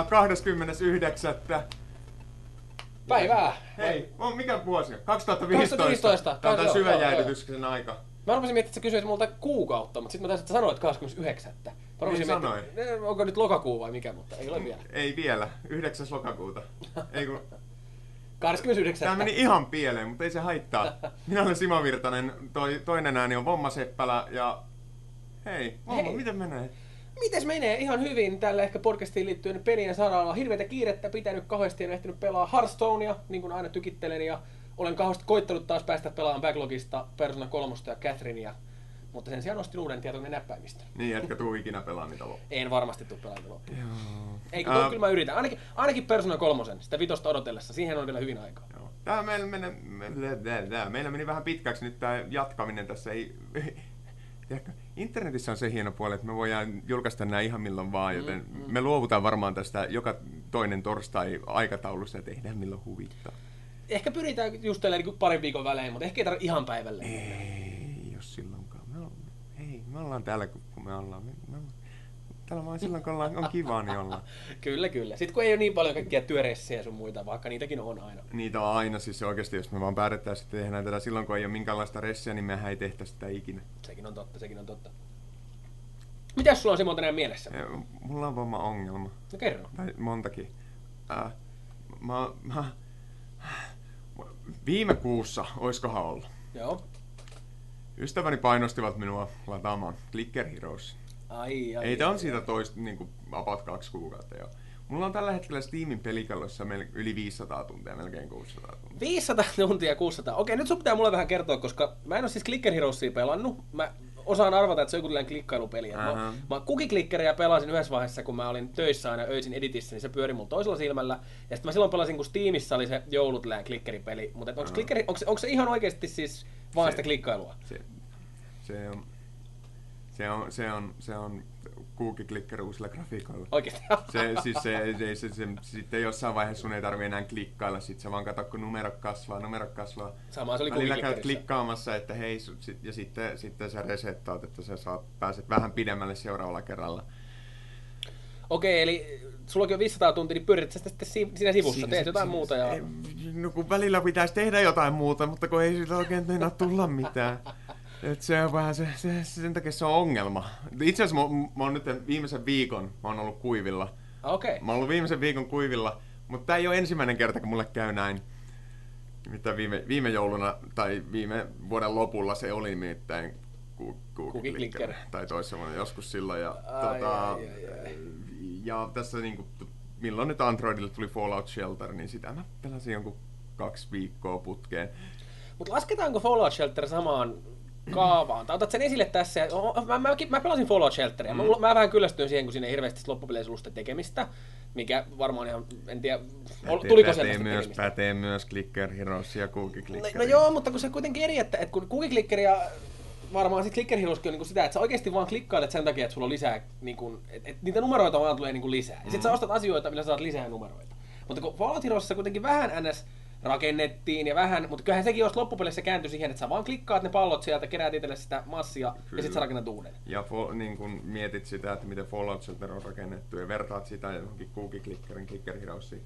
Aa, ja 29. Päivää. Hei, on mikä vuosi? 2015. 2015. Tämä on tämän syvän jäädytyksen aika. Mä rupesin miettimään, että sä kysyit multa kuukautta, mutta sitten mä taisin että sanoit 29. Mä rupesin Niin eh, onko nyt lokakuu vai mikä, mutta ei ole vielä. Ei vielä, 9. lokakuuta. Ei kun, 29. Tämä meni ihan pieleen, mutta ei se haittaa. Minä olen Simo Virtanen, toi, toinen ääni on Vomma Seppälä ja... Hei, Vomma, Hei. miten menee? Mites menee? Ihan hyvin tällä ehkä podcastiin liittyen pelien saralla. Hirveätä kiirettä pitänyt kauheasti, en ehtinyt pelaa Hearthstonea, niin kuin aina tykittelen, ja olen kauheasti koittanut taas päästä pelaamaan Backlogista Persona 3 ja Catherinea, mutta sen sijaan ostin uuden tietokoneen näppäimistä. Niin, etkä tuu ikinä pelaa niitä loppuun. En varmasti tule pelaamaan loppuun. Joo. Eikö, Ää, kyllä mä yritän. Ainakin, ainakin Persona 3, sitä vitosta odotellessa. Siihen on vielä hyvin aikaa. Joo. Tää meillä, meni, meillä, meillä meni vähän pitkäksi nyt tämä jatkaminen tässä. Ei, Tiedätkö, internetissä on se hieno puoli, että me voidaan julkaista nämä ihan milloin vaan, joten mm, mm. me luovutaan varmaan tästä joka toinen torstai aikataulussa ja tehdään milloin huvittaa. Ehkä pyritään just tällä niin parin viikon välein, mutta ehkä ei tarvitse ihan päivälle. Ei, jos silloinkaan. Me ollaan, hei, me ollaan täällä, kun kun me ollaan. Me, me ollaan täällä vaan silloin, kun ollaan, on kivaa, niin ollaan. Kyllä, kyllä. Sitten kun ei ole niin paljon kaikkia työressejä sun muita, vaikka niitäkin on aina. Niitä on aina, siis oikeasti, jos me vaan päätettäisiin, että tehdään tätä silloin, kun ei ole minkäänlaista ressiä, niin mehän ei tehtäisi sitä ikinä. Sekin on totta, sekin on totta. Mitäs sulla on Simo tänään mielessä? Ja Mulla on vaan ongelma. No kerro. Tai montakin. Äh, mä, mä, viime kuussa, oiskohan ollut, Joo. ystäväni painostivat minua lataamaan Clicker Heroes. Ai, ai, Ei ai, on siitä toista niin kuin about kaksi kuukautta jo. Mulla on tällä hetkellä Steamin pelikallossa yli 500 tuntia, melkein 600 tuntia. 500 tuntia 600. Okei, nyt sun pitää mulle vähän kertoa, koska mä en ole siis Clicker Heroesia pelannut. Mä osaan arvata, että se on joku tällainen klikkailupeli. Mä, Ähä. mä kukiklikkeria pelasin yhdessä vaiheessa, kun mä olin töissä aina öisin editissä, niin se pyöri mulla toisella silmällä. Ja sitten mä silloin pelasin, kun Steamissa oli se Joulutlään klikkeripeli. Mutta onko, Aha. klikkeri, onko, se- onko se ihan oikeasti siis vaan Se- sitä klikkailua? Se, se on, se on, se on, se on kuukiklikkeri uusilla grafiikoilla. Oikeasti. Se, siis se, se, se, se, sitten jossain vaiheessa sun ei tarvi enää klikkailla, sit sä vaan katsot, kun numero kasvaa, numero kasvaa. Sama se oli Välillä käyt klikkaamassa, että hei, sit, ja sitten, sitten sä resettaat, että sä saat, pääset vähän pidemmälle seuraavalla kerralla. Okei, eli sullakin on 500 tuntia, niin pyörit sä sitten si- siinä sivussa, teet jotain siinä- muuta. Ja... ei, No kun välillä pitäisi tehdä jotain muuta, mutta kun ei sillä oikein meinaa tulla mitään. Et se on vähän se, se, sen takia se on ongelma. Itse asiassa mä, mä oon nyt viimeisen viikon, mä oon ollut kuivilla. Okei. Mä oon ollut viimeisen viikon kuivilla, mutta tää ei ole ensimmäinen kerta, kun mulle käy näin. Nimittäin viime, viime jouluna tai viime vuoden lopulla se oli nimittäin ku, ku, Cookie clicker. Tai toissa vuonna joskus silloin. Ja, Ai, tota, ai, ai, ai. ja tässä niinku, milloin nyt Androidille tuli Fallout Shelter, niin sitä mä pelasin jonkun kaksi viikkoa putkeen. Mutta lasketaanko Fallout Shelter samaan kaavaan? Tai otat sen esille tässä. ja- o- Mä, mä, mä pelasin Fallout Shelteria. Mm. Mä, mä, vähän kyllästyin siihen, kun siinä ei hirveästi loppupeleissä ollut sitä tekemistä. Mikä varmaan ihan, en tiedä, ol, Pätee- tuliko pätee myös, tekemistä. pätee myös Clicker Heroes ja Cookie No, Clicker. no joo, mutta kun se kuitenkin eri, että, että kun Cookie ja varmaan sit Clicker Heroeskin on niinku sitä, että sä oikeasti vaan klikkailet sen takia, että sulla on lisää, niinku, että, että niitä numeroita vaan tulee niinku lisää. Ja sit Mm. sä ostat asioita, millä saat lisää numeroita. Mutta kun Fallout Heroesissa kuitenkin vähän ns rakennettiin ja vähän, mutta kyllähän sekin jos loppupeleissä kääntyi siihen, että sä vaan klikkaat ne pallot sieltä, keräät itselle sitä massia ja Kyllä. sit sä rakennat uuden. Ja fo, niin kun mietit sitä, että miten Fallout Shelter on rakennettu ja vertaat sitä johonkin Cookie Clickerin Clicker Heroesiin.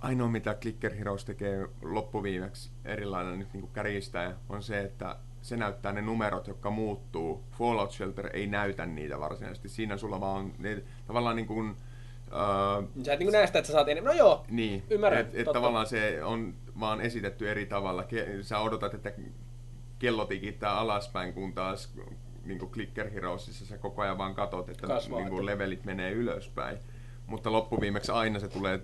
Ainoa mitä Clicker Heroes tekee loppuviimeksi erilainen nyt niin kärjistäjä on se, että se näyttää ne numerot, jotka muuttuu. Fallout Shelter ei näytä niitä varsinaisesti. Siinä sulla vaan ne, tavallaan niin kuin, uh, Sä et näe sitä, että sä saat enemmän. No joo, niin, Ymmärrän, et, et tavallaan se on vaan esitetty eri tavalla. Ke- Sä odotat, että kello tikittää alaspäin, kun taas niin kuin Clicker Heroesissa sä koko ajan vaan katot, että Kasvaa, niin kuin että- levelit menee ylöspäin. Mutta loppuviimeksi aina se tulee,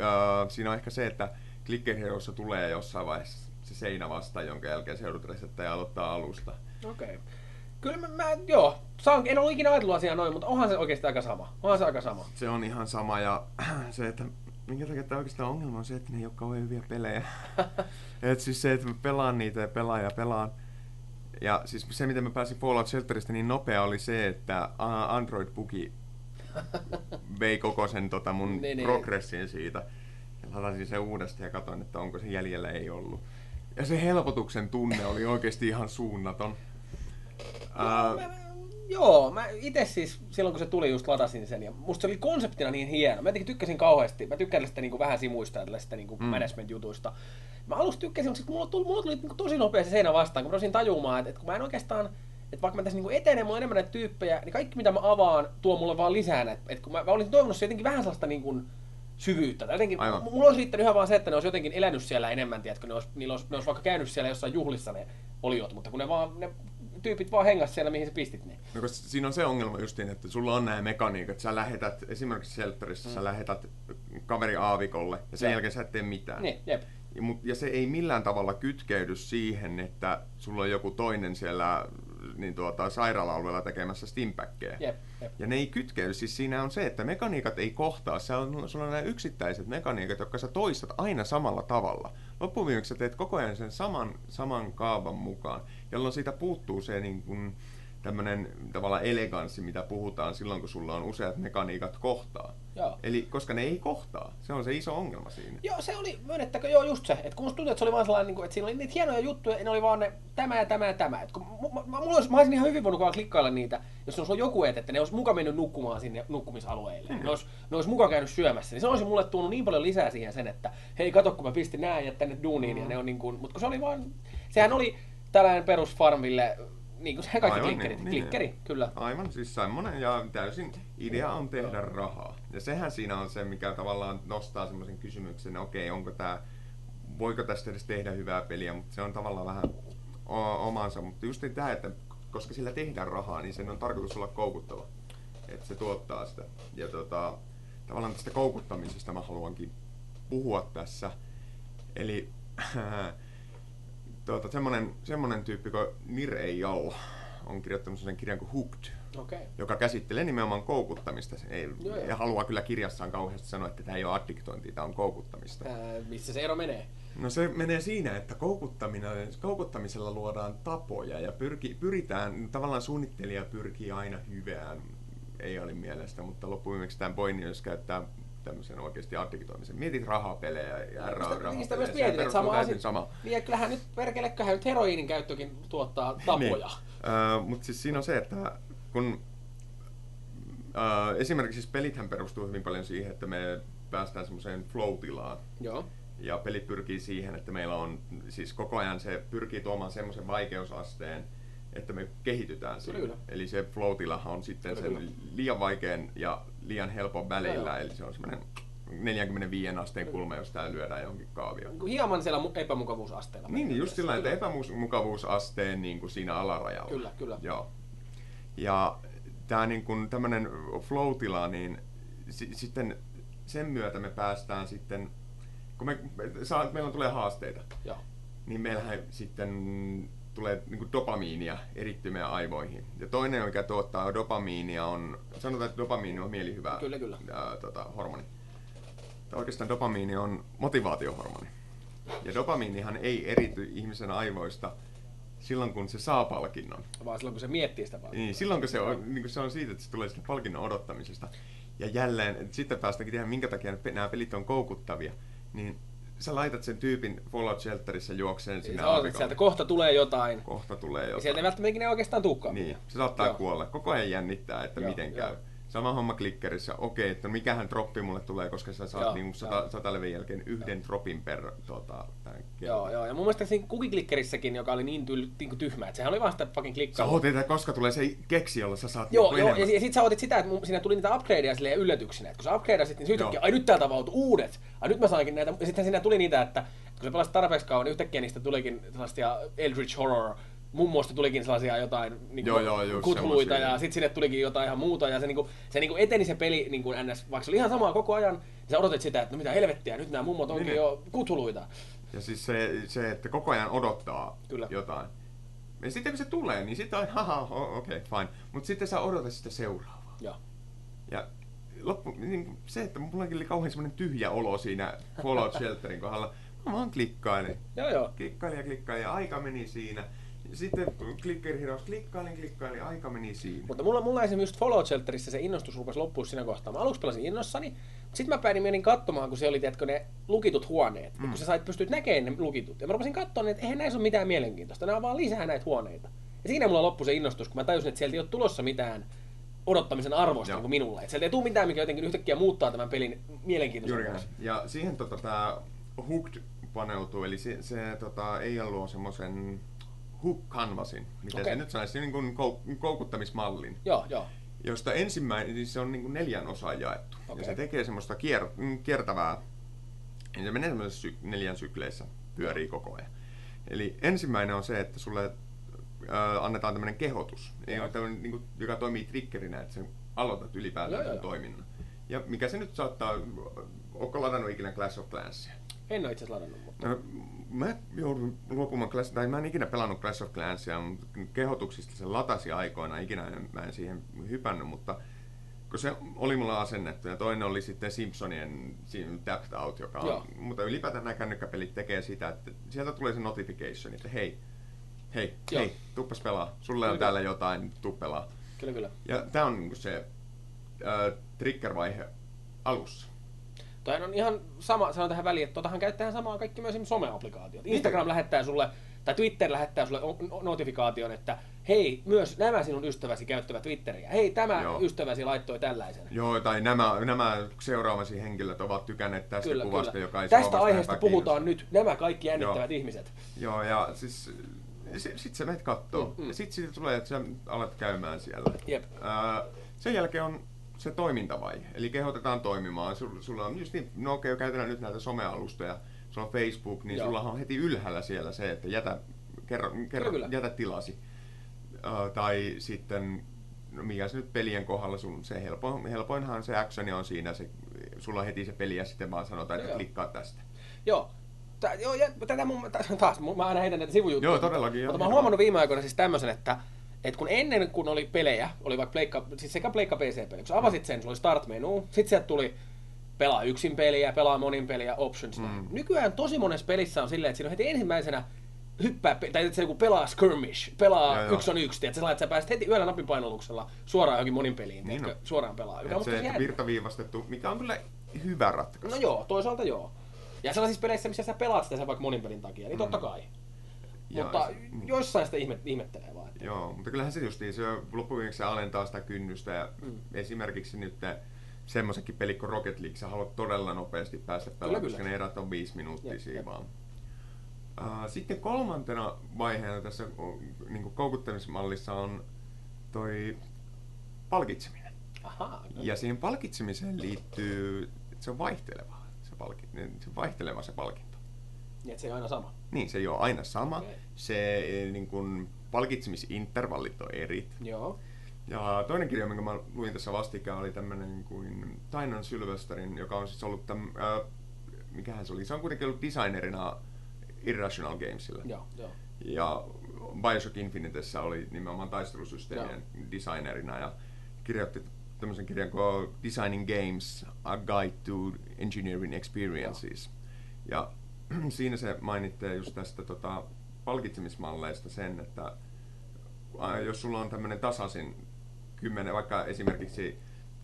äh, siinä on ehkä se, että Clicker Heroesissa tulee jossain vaiheessa se seinä vastaan, jonka jälkeen se joudut resettää ja aloittaa alusta. okei. Okay. Kyllä mä, mä, joo, saan, en ole ikinä ajatellut asiaa noin, mutta onhan se oikeasti aika sama. Onhan se aika sama. Se on ihan sama ja se, että minkä takia tämä oikeastaan ongelma on se, että ne ei ole kauhean hyviä pelejä. Et siis se, että mä pelaan niitä ja pelaan ja pelaan. Ja siis se, miten mä pääsin Fallout Shelteristä niin nopea oli se, että a- Android Bugi vei koko sen tota, mun Niin, niin. progressin siitä. Ja latasin sen uudestaan ja katsoin, että onko se jäljellä ei ollut. Ja se helpotuksen tunne oli oikeasti ihan suunnaton. Ää, Joo, mä itse siis silloin kun se tuli just latasin sen ja musta se oli konseptina niin hieno. Mä jotenkin tykkäsin kauheasti. Mä tykkään tästä niin kuin vähän simuista ja tällaista niin mm. management-jutuista. Mä alussa tykkäsin, mutta sitten mulla tuli, mulla tuli niin kuin tosi nopeasti seinä vastaan, kun mä osin tajumaan, että, että kun mä en oikeastaan että vaikka mä tässä niin etenen, mulla on enemmän näitä tyyppejä, niin kaikki mitä mä avaan tuo mulle vaan lisää näitä. Että kun mä, mä olisin toivonut se jotenkin vähän sellaista niin kuin, syvyyttä. Tai jotenkin, Aivan. mulla olisi riittänyt ihan vaan se, että ne olisi jotenkin elänyt siellä enemmän, tiedätkö, ne olisi, niillä olisi, ne olisi vaikka käynyt siellä jossain juhlissa ne oliot, mutta kun ne vaan, ne tyypit vaan hengas siellä, mihin sä pistit ne. No, koska siinä on se ongelma justiin, että sulla on nämä mekaniikat, sä lähetät, esimerkiksi Shelterissa, mm. sä lähetät kaveri aavikolle, ja sen ja. jälkeen sä et tee mitään. Niin, jep. Ja, ja se ei millään tavalla kytkeydy siihen, että sulla on joku toinen siellä niin tuota, sairaala-alueella tekemässä. Jep, jep. Ja ne ei kytkeydy. Siis siinä on se, että mekaniikat ei kohtaa. Se on, sulla on nämä yksittäiset mekaniikat, jotka sä toistat aina samalla tavalla. Loppuviimeksi sä teet koko ajan sen saman, saman kaavan mukaan, jolloin siitä puuttuu se niin kuin, tämmöinen tavallaan eleganssi, mitä puhutaan silloin, kun sulla on useat mekaniikat kohtaa. Joo. Eli koska ne ei kohtaa, se on se iso ongelma siinä. Joo, se oli, myönnettäkö, joo just se, että kun musta tuntui, että se oli vaan sellainen, niin että siinä oli niitä hienoja juttuja, ja ne oli vaan ne tämä ja tämä ja tämä. Et kun, mä, mä, mulla olisi, mä olisin ihan hyvin voinut vaan klikkailla niitä, jos on joku et, että ne olisi muka mennyt nukkumaan sinne nukkumisalueille. Mm. Ne olisi, ne olisi muka käynyt syömässä, niin se olisi mulle tuonut niin paljon lisää siihen sen, että hei, kato kun mä pistin nää ja tänne duuniin, mm. ja ne on niin kuin, mutta kun se oli vaan, sehän oli tällainen perus Farmville niin kuin se kaikki Aivan, klikkerit. Niin, Klikkeri, niin. kyllä. Aivan, siis semmoinen ja täysin idea on tehdä rahaa. Ja sehän siinä on se, mikä tavallaan nostaa semmoisen kysymyksen, okei, okay, onko tämä, voiko tästä edes tehdä hyvää peliä, mutta se on tavallaan vähän omansa. Mutta just tämä, että koska sillä tehdään rahaa, niin sen on tarkoitus olla koukuttava. Että se tuottaa sitä. Ja tota, tavallaan tästä koukuttamisesta mä haluankin puhua tässä. Eli tuota, semmoinen, semmoinen tyyppi kuin Nir Eyal on kirjoittanut sen kirjan kuin Hooked, okay. joka käsittelee nimenomaan koukuttamista. Ei, joo, joo. Ja haluaa kyllä kirjassaan kauheasti sanoa, että tämä ei ole addiktointia, tämä on koukuttamista. Ää, missä se ero menee? No se menee siinä, että koukuttamisella luodaan tapoja ja pyrki, pyritään, tavallaan suunnittelija pyrkii aina hyvään, ei ole mielestä, mutta loppuviimeksi tämä jos käyttää tämmöisen oikeasti addiktoimisen. Mietit rahapelejä ja RA rahapelejä. Niistä myös mietin, että sama asia. Sama. Niin, ja kyllähän nyt perkeleköhän nyt heroiinin käyttökin tuottaa tapoja. niin. uh, Mutta siis siinä on se, että kun uh, esimerkiksi siis pelithän perustuu hyvin paljon siihen, että me päästään semmoiseen flow-tilaan. Joo. Ja pelit pyrkii siihen, että meillä on, siis koko ajan se pyrkii tuomaan semmoisen vaikeusasteen, että me kehitytään siinä. Kyllä. Eli se flow on sitten kyllä, sen kyllä. liian vaikean ja liian helpon välillä, eli se on semmoinen 45 asteen kulma, jos tää lyödään johonkin kaavioon. Niin hieman siellä epämukavuusasteella. Niin, niin just sillä että epämukavuusasteen niin kuin siinä alarajalla. Kyllä, kyllä. Joo. Ja tämä niin kuin tämmöinen flow niin s- sitten sen myötä me päästään sitten, kun me, saa, meillä tulee haasteita, Joo. niin meillähän sitten tulee niin kuin dopamiinia erittymiä aivoihin. Ja toinen, mikä tuottaa dopamiinia, on, sanotaan, että dopamiini on mielihyvä kyllä, kyllä. Ää, tota, hormoni. Tai oikeastaan dopamiini on motivaatiohormoni. Ja dopamiinihan ei erity ihmisen aivoista silloin, kun se saa palkinnon. Vaan silloin, kun se miettii sitä palkinnon. Niin, silloin, kun se on, niin kun se on siitä, että se tulee sitä palkinnon odottamisesta. Ja jälleen, sitten päästäänkin tehdä, minkä takia nämä pelit on koukuttavia. Niin sä laitat sen tyypin Fallout Shelterissa juokseen sinne aavikolle. sieltä kohta tulee jotain. Kohta tulee jotain. Ja sieltä ei välttämättä oikeastaan tulekaan. Niin, se saattaa Joo. kuolla. Koko ajan jännittää, että Joo, miten käy. Sama homma klikkerissä. Okei, että mikähän droppi mulle tulee, koska sä saat niin sata, sata levin jälkeen yhden joo. dropin per tota, Joo, joo. Ja mun mielestä siinä kukiklikkerissäkin, joka oli niin tyl, niin tyhmä, että sehän oli vaan sitä fucking klikkaa. Sä otit, että koska tulee se keksi, jolla sä saat Joo, joo ja, ja sit sä otit sitä, että mun, siinä tuli niitä upgradeja silleen yllätyksinä. Että kun sä upgradeasit, niin yhtäkkiä, ai nyt täältä avautui uudet. Ai nyt mä sainkin näitä. Ja sitten siinä tuli niitä, että kun sä pelasit tarpeeksi kauan, niin yhtäkkiä niistä tulikin sellaisia Eldritch Horror mummosta tulikin sellaisia jotain niin joo, joo, kuthuluita ja sitten sinne tulikin jotain ihan muuta ja se, niin kuin, se niin kuin eteni se peli niin kuin NS, vaikka se oli ihan samaa koko ajan, niin sä odotit sitä, että no mitä helvettiä, nyt nämä mummot onkin niin. jo kuthuluita. Ja siis se, se, että koko ajan odottaa Kyllä. jotain. Ja sitten kun se tulee, niin sitten on, haha, okei, okay, fine. Mutta sitten sä odotat sitä seuraavaa. Joo. Ja loppu, niin se, että mulla oli kauhean semmoinen tyhjä olo siinä Fallout Shelterin kohdalla. Mä vaan klikkailin. Joo, joo. Klikkailin ja klikkailin ja aika meni siinä. Sitten klikkerihiraus klikkailin, klikkailin, aika meni siinä. Mutta mulla, mulla esimerkiksi just Fallout Shelterissä se innostus rupesi loppua siinä kohtaa. Mä aluksi pelasin innossani, sitten mä päädin menin katsomaan, kun se oli tiedätkö, ne lukitut huoneet. Mm. kun sä sait, pystyt näkemään ne lukitut. Ja mä rupesin katsomaan, että eihän näissä ole mitään mielenkiintoista. Nämä on vaan lisää näitä huoneita. Ja siinä mulla loppui se innostus, kun mä tajusin, että sieltä ei ole tulossa mitään odottamisen arvoista niin kuin minulle. Että sieltä ei tule mitään, mikä jotenkin yhtäkkiä muuttaa tämän pelin mielenkiintoisemmaksi. Ja siihen tota, tämä Hooked paneutuu, eli se, se tota, ei luo semmoisen hook canvasin, miten Okei. se nyt sanoisi, niin kuin kou- koukuttamismallin, Joo, joo. josta ensimmäinen, siis se on niin kuin neljän osaan jaettu. Okei. Ja se tekee semmoista kier, kiertävää, ja se menee semmoisessa sy- neljän sykleissä, pyörii koko ajan. Eli ensimmäinen on se, että sulle äh, annetaan tämmöinen kehotus, Joo. Ei, tämmönen, niin kuin, joka toimii triggerinä, että sä aloitat ylipäätään Joo, joo. toiminnan. Ja mikä se nyt saattaa, onko ladannut ikinä Clash of Clansia? En ole itse asiassa ladannut, mutta... No, mä joudun luopumaan Clash, tai mä en ikinä pelannut Clash of Clansia, mutta kehotuksista se latasi aikoinaan, ikinä en, mä en siihen hypännyt, mutta kun se oli mulla asennettu, ja toinen oli sitten Simpsonien Tapped Out, joka on, Joo. mutta ylipäätään nämä kännykkäpelit tekee sitä, että sieltä tulee se notification, että hei, hei, Joo. hei, tuppas pelaa, sulle on Kyllä. täällä jotain, tuu pelaa. Kyllä, kyllä. Ja tää on niinku se äh, trigger-vaihe alussa. Toi on ihan sama, sanon tähän väliin, että totahan käyttää samaa kaikki myös some-applikaatiot. Instagram lähettää sulle, tai Twitter lähettää sulle no- notifikaation, että hei, myös nämä sinun ystäväsi käyttävät Twitteriä. Hei, tämä Joo. ystäväsi laittoi tällaisen. Joo, tai nämä, nämä seuraamasi henkilöt ovat tykänneet tästä Kyllä, kuvasta, kyllä. joka ei Tästä aiheesta puhutaan nyt, nämä kaikki jännittävät Joo. ihmiset. Joo, ja siis sit, sit sä menet kattoo. Mm, Mm, mm. Ja sit siitä tulee, että sä alat käymään siellä. Jep. Ää, sen jälkeen on se toimintavaihe, eli kehotetaan toimimaan. Sulla, sulla on just niin, no okei, käytetään nyt näitä somealustoja. Sulla on Facebook, niin Joo. sulla on heti ylhäällä siellä se, että jätä, kerro, kerro, Kyllä. jätä tilasi. Ää, tai sitten, no mikä se nyt pelien kohdalla, sun, se helpoin, helpoinhan se actioni on siinä, se, sulla on heti se peli ja sitten vaan sanotaan, että Joo. klikkaa tästä. Joo. Tää, joo, ja tätä mun, taas, mun- mä aina heitän näitä sivujuttuja. Joo, todellakin, joo. Mutta mä oon huomannut viime aikoina siis tämmöisen, että, että kun ennen kun oli pelejä, oli vaikka pleikka, siis sekä pleikka PC-peli, kun sä avasit sen, sulla oli start-menu, sit sieltä tuli pelaa yksin peliä, pelaa monin peliä, options. Mm. Mm. Nykyään tosi monessa pelissä on silleen, että siinä on heti ensimmäisenä hyppää, tai että se joku pelaa skirmish, pelaa Joo, joo. yksi on yksi, että sä, sä pääset heti yöllä napinpainalluksella suoraan johonkin monin peliin, Niin niin on. suoraan pelaa. Et on se jännä. virtaviivastettu, mikä on kyllä hyvä ratkaisu. No joo, toisaalta joo. Ja sellaisissa peleissä, missä sä pelaat sitä sen vaikka monin pelin takia, niin totta kai. Ja Mutta se- mm. joissain sitä ihme, ihmettelee. Joo, mutta kyllähän se justiin, se loppuviimeksi se alentaa sitä kynnystä ja Mm. esimerkiksi nyt semmoisenkin peli kuin Rocket League, sä haluat todella nopeasti päästä pelaamaan, koska ne erät on viisi minuuttia siinä vaan. Uh, sitten kolmantena vaiheena tässä niin koukuttamismallissa on toi palkitseminen. Ahaa, no. Ja siihen palkitsemiseen liittyy, että se on vaihteleva se, palki, se on vaihteleva se palkinto. Niin, että se ei ole aina sama. Niin, se ei ole aina sama. Okei. Se eh, niin kun, palkitsemisintervallit on eri. Joo. Ja toinen kirja, minkä mä luin tässä vastikään, oli tämmönen kuin Tynan Sylvesterin, joka on siis ollut täm, äh, mikähän se oli, se on kuitenkin ollut designerina Irrational Gamesilla. Joo, joo. Ja Bioshock Infinitessä oli nimenomaan taistelusysteemien designerina ja kirjoitti tämmöisen kirjan kuin Designing Games, A Guide to Engineering Experiences. Ja siinä se mainittee just tästä tota, palkitsemismalleista sen, että jos sulla on tämmöinen tasaisin kymmenen, vaikka esimerkiksi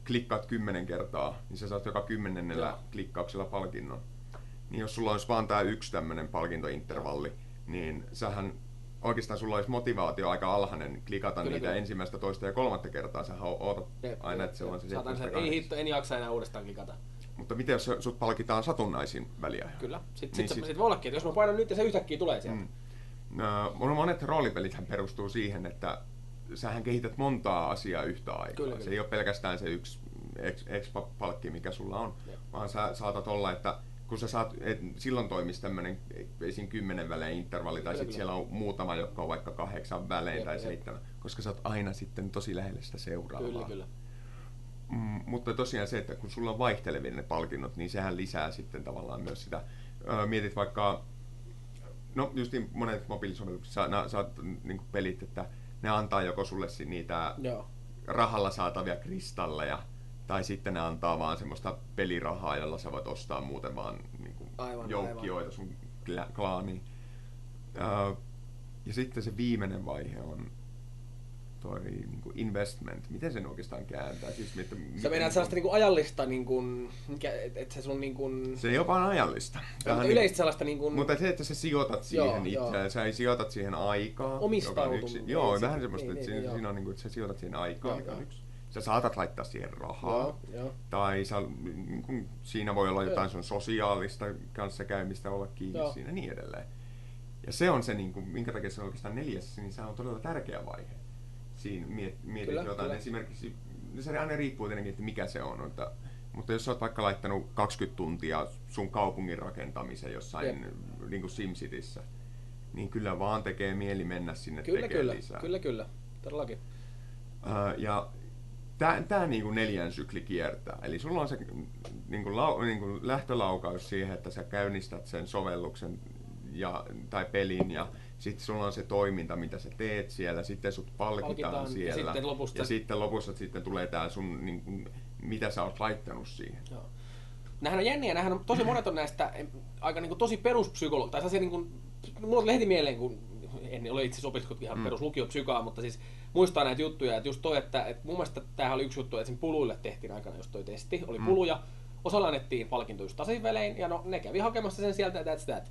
klikkaat kymmenen kertaa, niin sä saat joka kymmenennellä Joo. klikkauksella palkinnon. Niin jos sulla olisi vaan tämä yksi tämmöinen palkintointervalli, niin sähän oikeastaan sulla olisi motivaatio aika alhainen klikata Kyllä, niitä kyllä. ensimmäistä, toista ja kolmatta kertaa. Sähän ootat Jep, aina, että se on se Saatan 7 sen, ei hitto, en jaksa enää uudestaan klikata. Mutta miten jos sut palkitaan satunnaisin väliajoin? Kyllä. Sitten Niin sit, sit- sit, voi ollakin, että jos mä painan nyt ja se yhtäkkiä tulee sieltä. Mm. No, monet roolipelithän perustuu siihen, että sähän kehität montaa asiaa yhtä aikaa. Kyllä, se kyllä. ei ole pelkästään se yksi ex- expa-palkki, mikä sulla on, Jep. vaan sä saatat olla, että kun sä saat, et silloin toimisi tämmöinen esim. kymmenen välein intervalli, tai sitten siellä on muutama, jotka on vaikka kahdeksan välein Jep, tai jep. seitsemän, koska sä oot aina sitten tosi lähellä sitä seuraavaa. Kyllä, kyllä. Mm, mutta tosiaan se, että kun sulla on vaihtelevia ne palkinnot, niin sehän lisää sitten tavallaan myös sitä. Öö, mietit vaikka, no just niin monet mobiilisovelluksissa nää saat niin pelit, että ne antaa joko sulle niitä Joo. rahalla saatavia kristalleja, tai sitten ne antaa vaan semmoista pelirahaa, jolla sä voit ostaa muuten vaan niin kuin Aivan, joukkioita sun klä- klaaniin. Öö, ja sitten se viimeinen vaihe on toi niin kuin investment, miten sen oikeastaan kääntää? Siis, että, Sä meinaat sellaista niinku ajallista, niinku, mikä, et, et se sun niinku... Se ei ole vaan ajallista. Mutta niin- yleistä sellaista niinku... Mutta se, että sä sijoitat siihen Joo, itseään, joo. sä ei sijoitat siihen aikaa. On yksi- Joo, Niin, vähän se- semmoista, niin, että niin, siinä, joo. siinä on niin kuin, että sä sijoitat siihen aikaa, Joo, mikä on joo. yksi. Sä saatat laittaa siihen rahaa. Joo, joo. Tai sä, niin kuin, siinä voi olla jotain sun sosiaalista kanssakäymistä olla kiinni Joo. siinä ja niin edelleen. Ja se on se, niin kuin, minkä takia se on oikeastaan neljäs, niin se on todella tärkeä vaihe. Siinä miet, mietit Kyllä, jotain, kyllä. esimerkiksi, se aina riippuu tietenkin, että mikä se on. Mutta, mutta jos oot vaikka laittanut 20 tuntia sun kaupungin rakentamiseen jossain niin kuin SimCityssä, niin kyllä vaan tekee mieli mennä sinne Kyllä, tekemään kyllä, lisää. kyllä, kyllä, todellakin. Ää, ja tämä, tämä niin kuin neljän sykli kiertää. Eli sulla on se niin kuin lau, niin kuin lähtölaukaus siihen, että sä käynnistät sen sovelluksen ja, tai pelin ja sitten sulla on se toiminta, mitä sä teet siellä, sitten sut palkitaan, Palkitaan, ja siellä. sitten lopusta- ja sitten lopussa sitten tulee tää sun, niin kuin, mitä sä oot laittanut siihen. Joo. Nämähän on jänniä, nämähän on tosi monet on näistä aika niin kuin, tosi peruspsykologi, tai sellaisia niin kuin, mulla tuli heti mieleen, kun en ole itse asiassa opiskellut ihan mm. peruslukiopsykaa, mutta siis muistaa näitä juttuja, että just toi, että, että mun mielestä tämähän oli yksi juttu, että sen puluille tehtiin aikana just toi testi, oli puluja, osalle annettiin palkinto just ja no ne kävi hakemassa sen sieltä, that's that.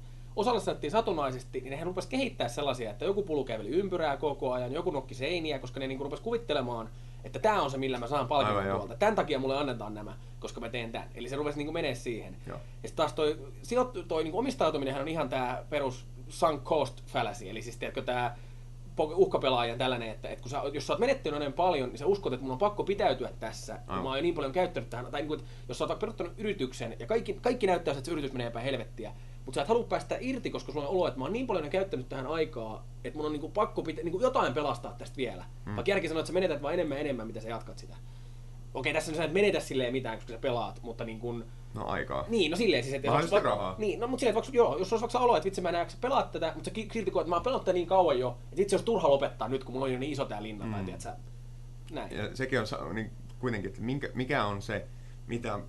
Annettiin satunnaisesti, niin nehän rupesi kehittää sellaisia, että joku pulu käveli ympyrää koko ajan, joku nokki seiniä, koska ne niin rupesi kuvittelemaan, että tämä on se, millä mä saan palkinnon Aivan, tuolta. Tämän takia mulle annetaan nämä, koska mä teen tämän. Eli se rupesi niin menee siihen. Joo. Ja sitten taas toi, sijoittu, toi niin omistautuminenhan on ihan tämä perus sunk cost fallacy, eli siis tiedätkö tämä uhkapelaajan tällainen, että, että kun sä, jos sä oot menettänyt näin paljon, niin sä uskot, että mun on pakko pitäytyä tässä. kun Aivan. Mä oon jo niin paljon käyttänyt tähän, tai niin kuin, että jos sä oot perustanut yrityksen, ja kaikki, kaikki näyttää, että se yritys menee päin helvettiä, mutta sä et halua päästä irti, koska sulla on olo, että mä oon niin paljon jo käyttänyt tähän aikaa, että mun on niin kuin pakko pitä, niin kuin jotain pelastaa tästä vielä. Mm. Vaikka järki sanoo, että sä menetät vaan enemmän ja enemmän, mitä sä jatkat sitä. Okei, tässä sä et menetä silleen mitään, koska sä pelaat, mutta niin kuin, No aikaa. niin, no silleen siis, että Mahdollisesti vaikka- rahaa. Niin, no mutta silleen, että vaikka, joo, jos olisi vaikka olo, että vitsi mä en jaksa pelaa tätä, mutta sä silti koet, että mä oon pelannut tätä niin kauan jo, että itse olisi turha lopettaa nyt, kun mulla on jo niin iso tää linna, mm. tai tiedät sä, näin. Ja sekin on niin kuitenkin, että minkä, mikä on se, mitä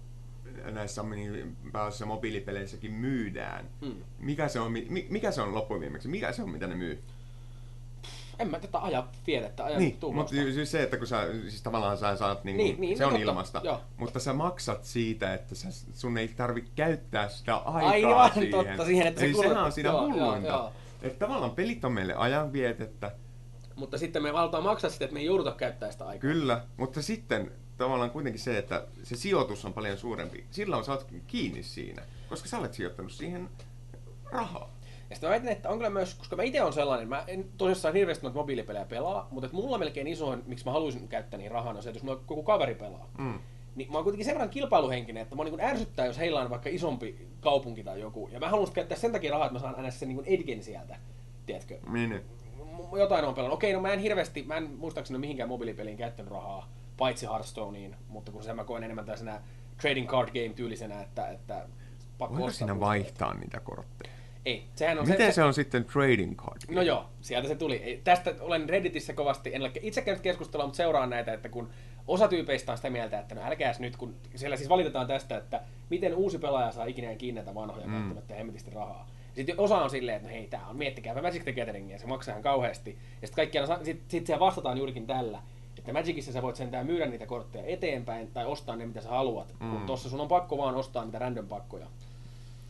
näissä niin pääasiassa mobiilipeleissäkin myydään. Mm. Mikä, se on, mi- mikä se on loppujen viimeksi? Mikä se on, mitä ne myy? En mä tätä aja tiedettä, aja Niin, mutta siis se, että kun sä, siis tavallaan sä saat, niin, Niin, niin, niin, se on totta, ilmasta, joo. mutta sä maksat siitä, että sä, sun ei tarvi käyttää sitä aikaa Aivan siihen. totta, siihen, että se Eli kuluttaa- sehän on joo, hulluinta. Että tavallaan pelit on meille ajanvietettä, Mutta sitten me valtaa maksaa sitä, että me ei jouduta käyttää sitä aikaa. kyllä, mutta sitten tavallaan kuitenkin se, että se sijoitus on paljon suurempi. Silloin sä oot kiinni siinä, koska sä olet sijoittanut siihen rahaa. Ja sitten mä väitän, että on kyllä myös, koska mä itse on sellainen, mä en tosissaan hirveästi noita mobiilipelejä pelaa, mutta että mulla melkein isoin, miksi mä haluaisin käyttää niin rahaa, on se, että jos mulla joku kaveri pelaa. Mm. Niin mä oon kuitenkin sen verran kilpailuhenkinen, että mä niin ärsyttää, jos heillä on vaikka isompi kaupunki tai joku. Ja mä haluan käyttää sen takia rahaa, että mä saan aina sen niin edgen sieltä. Tiedätkö? Niin, niin. Jotain on pelannut. Okei, no mä en hirveästi, mä en muistaakseni mihinkään mobiilipeliin käyttänyt rahaa, paitsi Hearthstoneen, mutta kun se mä koen enemmän tällaisena trading card game tyylisenä, että, että pakko Voiko siinä vaihtaa niitä kortteja? Ei, sehän on Miten se on sitten trading card? No joo, sieltä se tuli. Ei, Tästä olen Redditissä kovasti, en ole itse käynyt keskustelua, mutta seuraan näitä, että kun osa tyypeistä on sitä mieltä, että no älkääs nyt, kun siellä siis valitetaan tästä, että miten uusi pelaaja saa ikinä kiinni näitä vanhoja Mm. käyttämättä hemmetisti rahaa. Sitten osa on silleen, että no hei, tää on, miettikääpä Magic the Gatheringia, se maksaa ihan kauheasti. Ja sitten kaikki aina, sa- sit, sit siellä vastataan juurikin tällä, että Magicissa sä voit sentään myydä niitä kortteja eteenpäin tai ostaa ne mitä sä haluat, mm. Mutta tossa sun on pakko vaan ostaa niitä random pakkoja.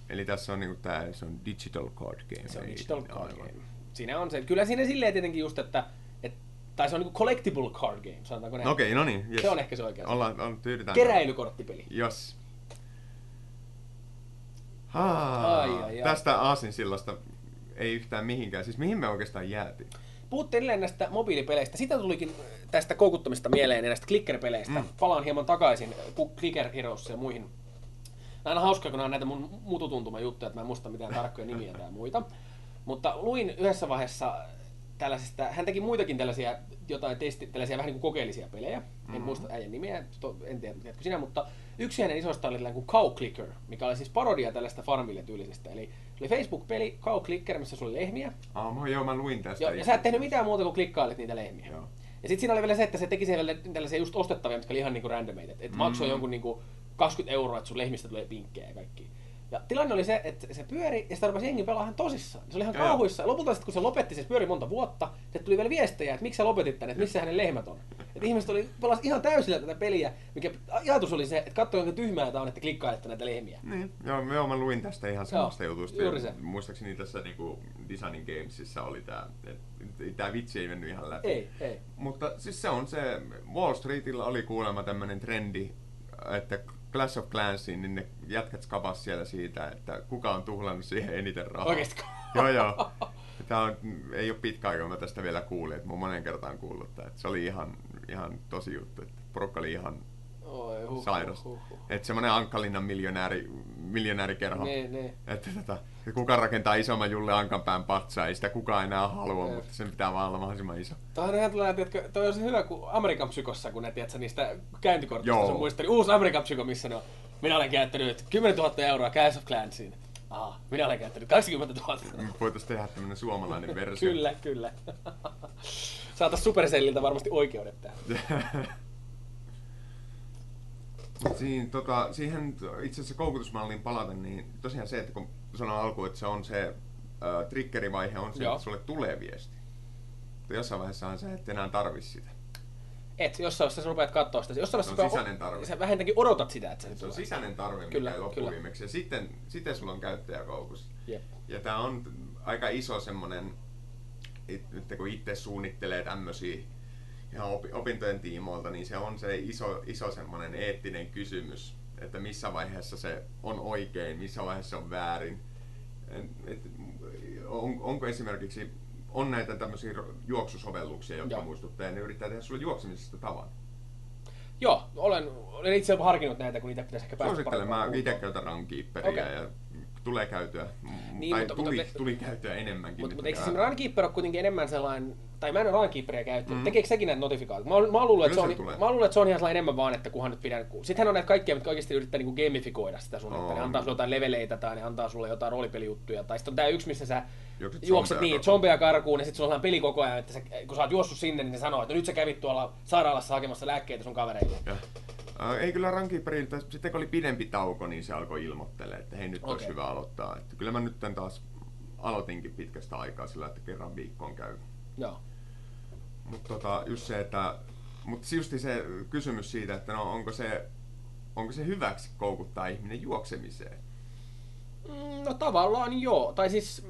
Eli tässä on niinku tää, se on digital card game. Se on ei- digital card aivan. game. Siinä on se. Kyllä siinä silleen tietenkin just, että, tai se on niinku collectible card game, sanotaanko näin. Okei, no niin. Yes. Se on ehkä se oikea. Ollaan, on, tyydytään. Keräilykorttipeli. Jos. Haa, Ai, ai, ai. Tästä Aasinsillasta ei yhtään mihinkään. Siis mihin me oikeastaan jäätiin? Puhuttiin edelleen näistä mobiilipeleistä. Sitä tulikin tästä koukuttamista mieleen ja näistä clicker-peleistä. Mm. Palaan hieman takaisin ku- Clicker Heroes ja muihin. Nämä on hauskaa, kun nämä on näitä mun mututuntuma juttuja, että mä en muista mitään tarkkoja nimiä tai muita. Mutta luin yhdessä vaiheessa tällaisista, hän teki muitakin tällaisia, jotain testi, tällaisia vähän niin kuin kokeellisia pelejä. En Mhm. muista äijän nimeä, to- en tiedä, tiedätkö sinä, mutta yksi hänen isoista oli tällainen kuin Cow Clicker, mikä oli siis parodia tällaista Farmville-tyylisestä. Eli se oli Facebook-peli Cow Clicker, missä sulla oli lehmiä, Ah, mä, joo, mä luin tästä. Joo, ja sä et tehnyt mitään muuta kuin klikkailit niitä lehmiä. Joo. Ja sitten siinä oli vielä se, että se teki siellä tällaisia just ostettavia, mitkä oli ihan niinku randomeita. Että et Mm. maksoi jonkun niinku 20 euroa, että sun lehmistä tulee pinkkejä ja kaikki. Ja tilanne oli se, että se pyöri ja sitä rupesi jengi pelaamaan tosissaan. Se oli ihan Joo, kauhuissa. Ja lopulta sitten, kun se lopetti, se pyöri monta vuotta, se tuli vielä viestejä, että miksi sä lopetit tänne, että missä hänen lehmät on. Että ihmiset oli, pelas ihan täysillä tätä peliä, mikä ajatus oli se, että katsoin, kuinka tyhmää tämä on, että klikkailette näitä lehmiä. Niin, joo, joo, mä luin tästä ihan samasta jutusta. juuri se. Muistaakseni tässä niinku Designing Gamesissa oli tää, että tää vitsi ei mennyt ihan läpi. Ei, ei. Mutta siis se on se, Wall Streetillä oli kuulemma tämmönen trendi, että Clash of Clansiin, niin ne jätkät skapas siellä siitä, että kuka on tuhlannut siihen eniten rahaa. Oikeesti? joo, joo. Tämä on, ei ole pitkä aika, mä tästä vielä kuulin, että mä monen kertaan kuullut että se oli ihan, ihan tosi juttu, että porukka oli ihan Oi, sairas. Että semmonen Ankkalinnan miljonääri, miljonäärikerho. Niin, niin. Että tota, kuka rakentaa isomman Julle Ankanpään patsaa, ei sitä kukaan enää halua, Jep. mutta sen pitää vaan olla mahdollisimman iso. Toi on ihan tällainen, tiedätkö, toi on se hyvä kuin Amerikan psykossa, kun ne tiedätkö, niistä käyntikortista sun muisteli. Uusi Amerikan psyko, missä ne on. Minä olen käyttänyt 10 000 euroa Clash of Clansiin. Aha, minä olen käyttänyt 20 000. Me voitaisiin tehdä tämmönen suomalainen versio. kyllä, kyllä. Saatais Supercelliltä varmasti oikeudet tähän. Mut siinä, tota, siihen itse asiassa koukutusmalliin palaten, niin tosiaan se, että kun sanoin alkuun, että se on se äh, triggerivaihe on se, Joo. että sulle tulee viesti. Mutta jossain vaiheessahan sä et enää tarvi sitä. Et, jossain vaiheessa sä rupeat katsoa sitä. Jossain Se on sisäinen tarve. Sä vähintäänkin odotat sitä, että se, Se on sisäinen tarve, mikä Kyllä, ei kyllä. loppuviimeksi. Ja sitten, sitten sulla on käyttäjäkoukus. Jep. Ja tää on aika iso semmonen, it- nyt kun itse suunnittelee tämmösiä ihan opi- opintojen tiimoilta, niin se on se iso, iso semmonen eettinen kysymys, että missä vaiheessa se on oikein, missä vaiheessa se on väärin. Et, on, onko esimerkiksi, on näitä tämmöisiä juoksusovelluksia, jotka Joo. muistuttaa, ja ne yrittää tehdä sulle juoksemisesta tavan. Joo, olen, olen itse harkinnut näitä, kun niitä pitäisi ehkä päästä Suosittelen, mä itse käytän Runkeeperia Okei. ja tulee käytyä, Niin, niin, tai mutta- tuli, mutta- tuli käytyä enemmänkin. Mutta nyt mut eikö se Runkeeper ole kuitenkin enemmän sellainen, tai mä en ole Runkeeperia käyttänyt, Mm. tekeekö sekin näitä notifikaatioita? Mä, mä, luullut, että se on, tulee. mä luullut, että se on ihan sellainen enemmän vaan, että kunhan nyt pidän... Sittenhän on näitä kaikkia, mitkä oikeasti yrittää niinku gamifikoida sitä sun, että ne antaa sulle jotain leveleitä tai ne antaa sulle jotain roolipelijuttuja. Tai sitten on tää yksi, missä sä Juokset juokset niin, zombeja karkuun ja sitten sulla on peli koko ajan, että sä, kun sä oot juossut sinne, niin ne sanoo, että nyt sä kävit tuolla sairaalassa hakemassa lääkkeitä sun kavereille. Ja, ei kyllä Runkeeperiltä, sitten kun oli pidempi tauko, niin se alkoi ilmoittelemaan, että hei nyt Okei. olisi hyvä aloittaa. Että kyllä mä nyt tän taas aloitinkin pitkästä aikaa sillä, että kerran viikkoon käy. Joo. Mutta tota, just se, että, mutta just se kysymys siitä, että no onko se, onko se hyväksi koukuttaa ihminen juoksemiseen? Mm, No tavallaan joo. Tai siis,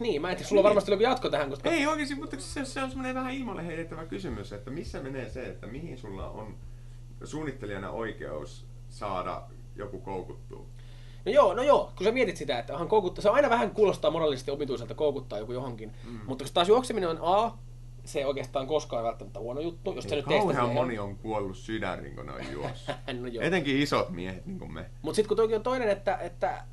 niin, mä en tiedä, sulla on Niin. varmasti joku jatko tähän, koska... Ei oikeasti, mutta se, se on semmoinen vähän ilmalle heidettävä kysymys, että missä menee se, että mihin sulla on suunnittelijana oikeus saada joku koukuttua. No joo, no joo, kun sä mietit sitä, että onhan koukuttaa, se on aina vähän kuulostaa moraalisesti omituiselta koukuttaa joku johonkin, mm. mutta kun taas juokseminen on A, se ei oikeastaan koskaan välttämättä huono juttu, jos nyt Kauhean moni on kuollut sydärin, kun ne on juossut. no joo. Etenkin isot miehet, niin kuin me. Mutta sitten kun toki on toinen, että, että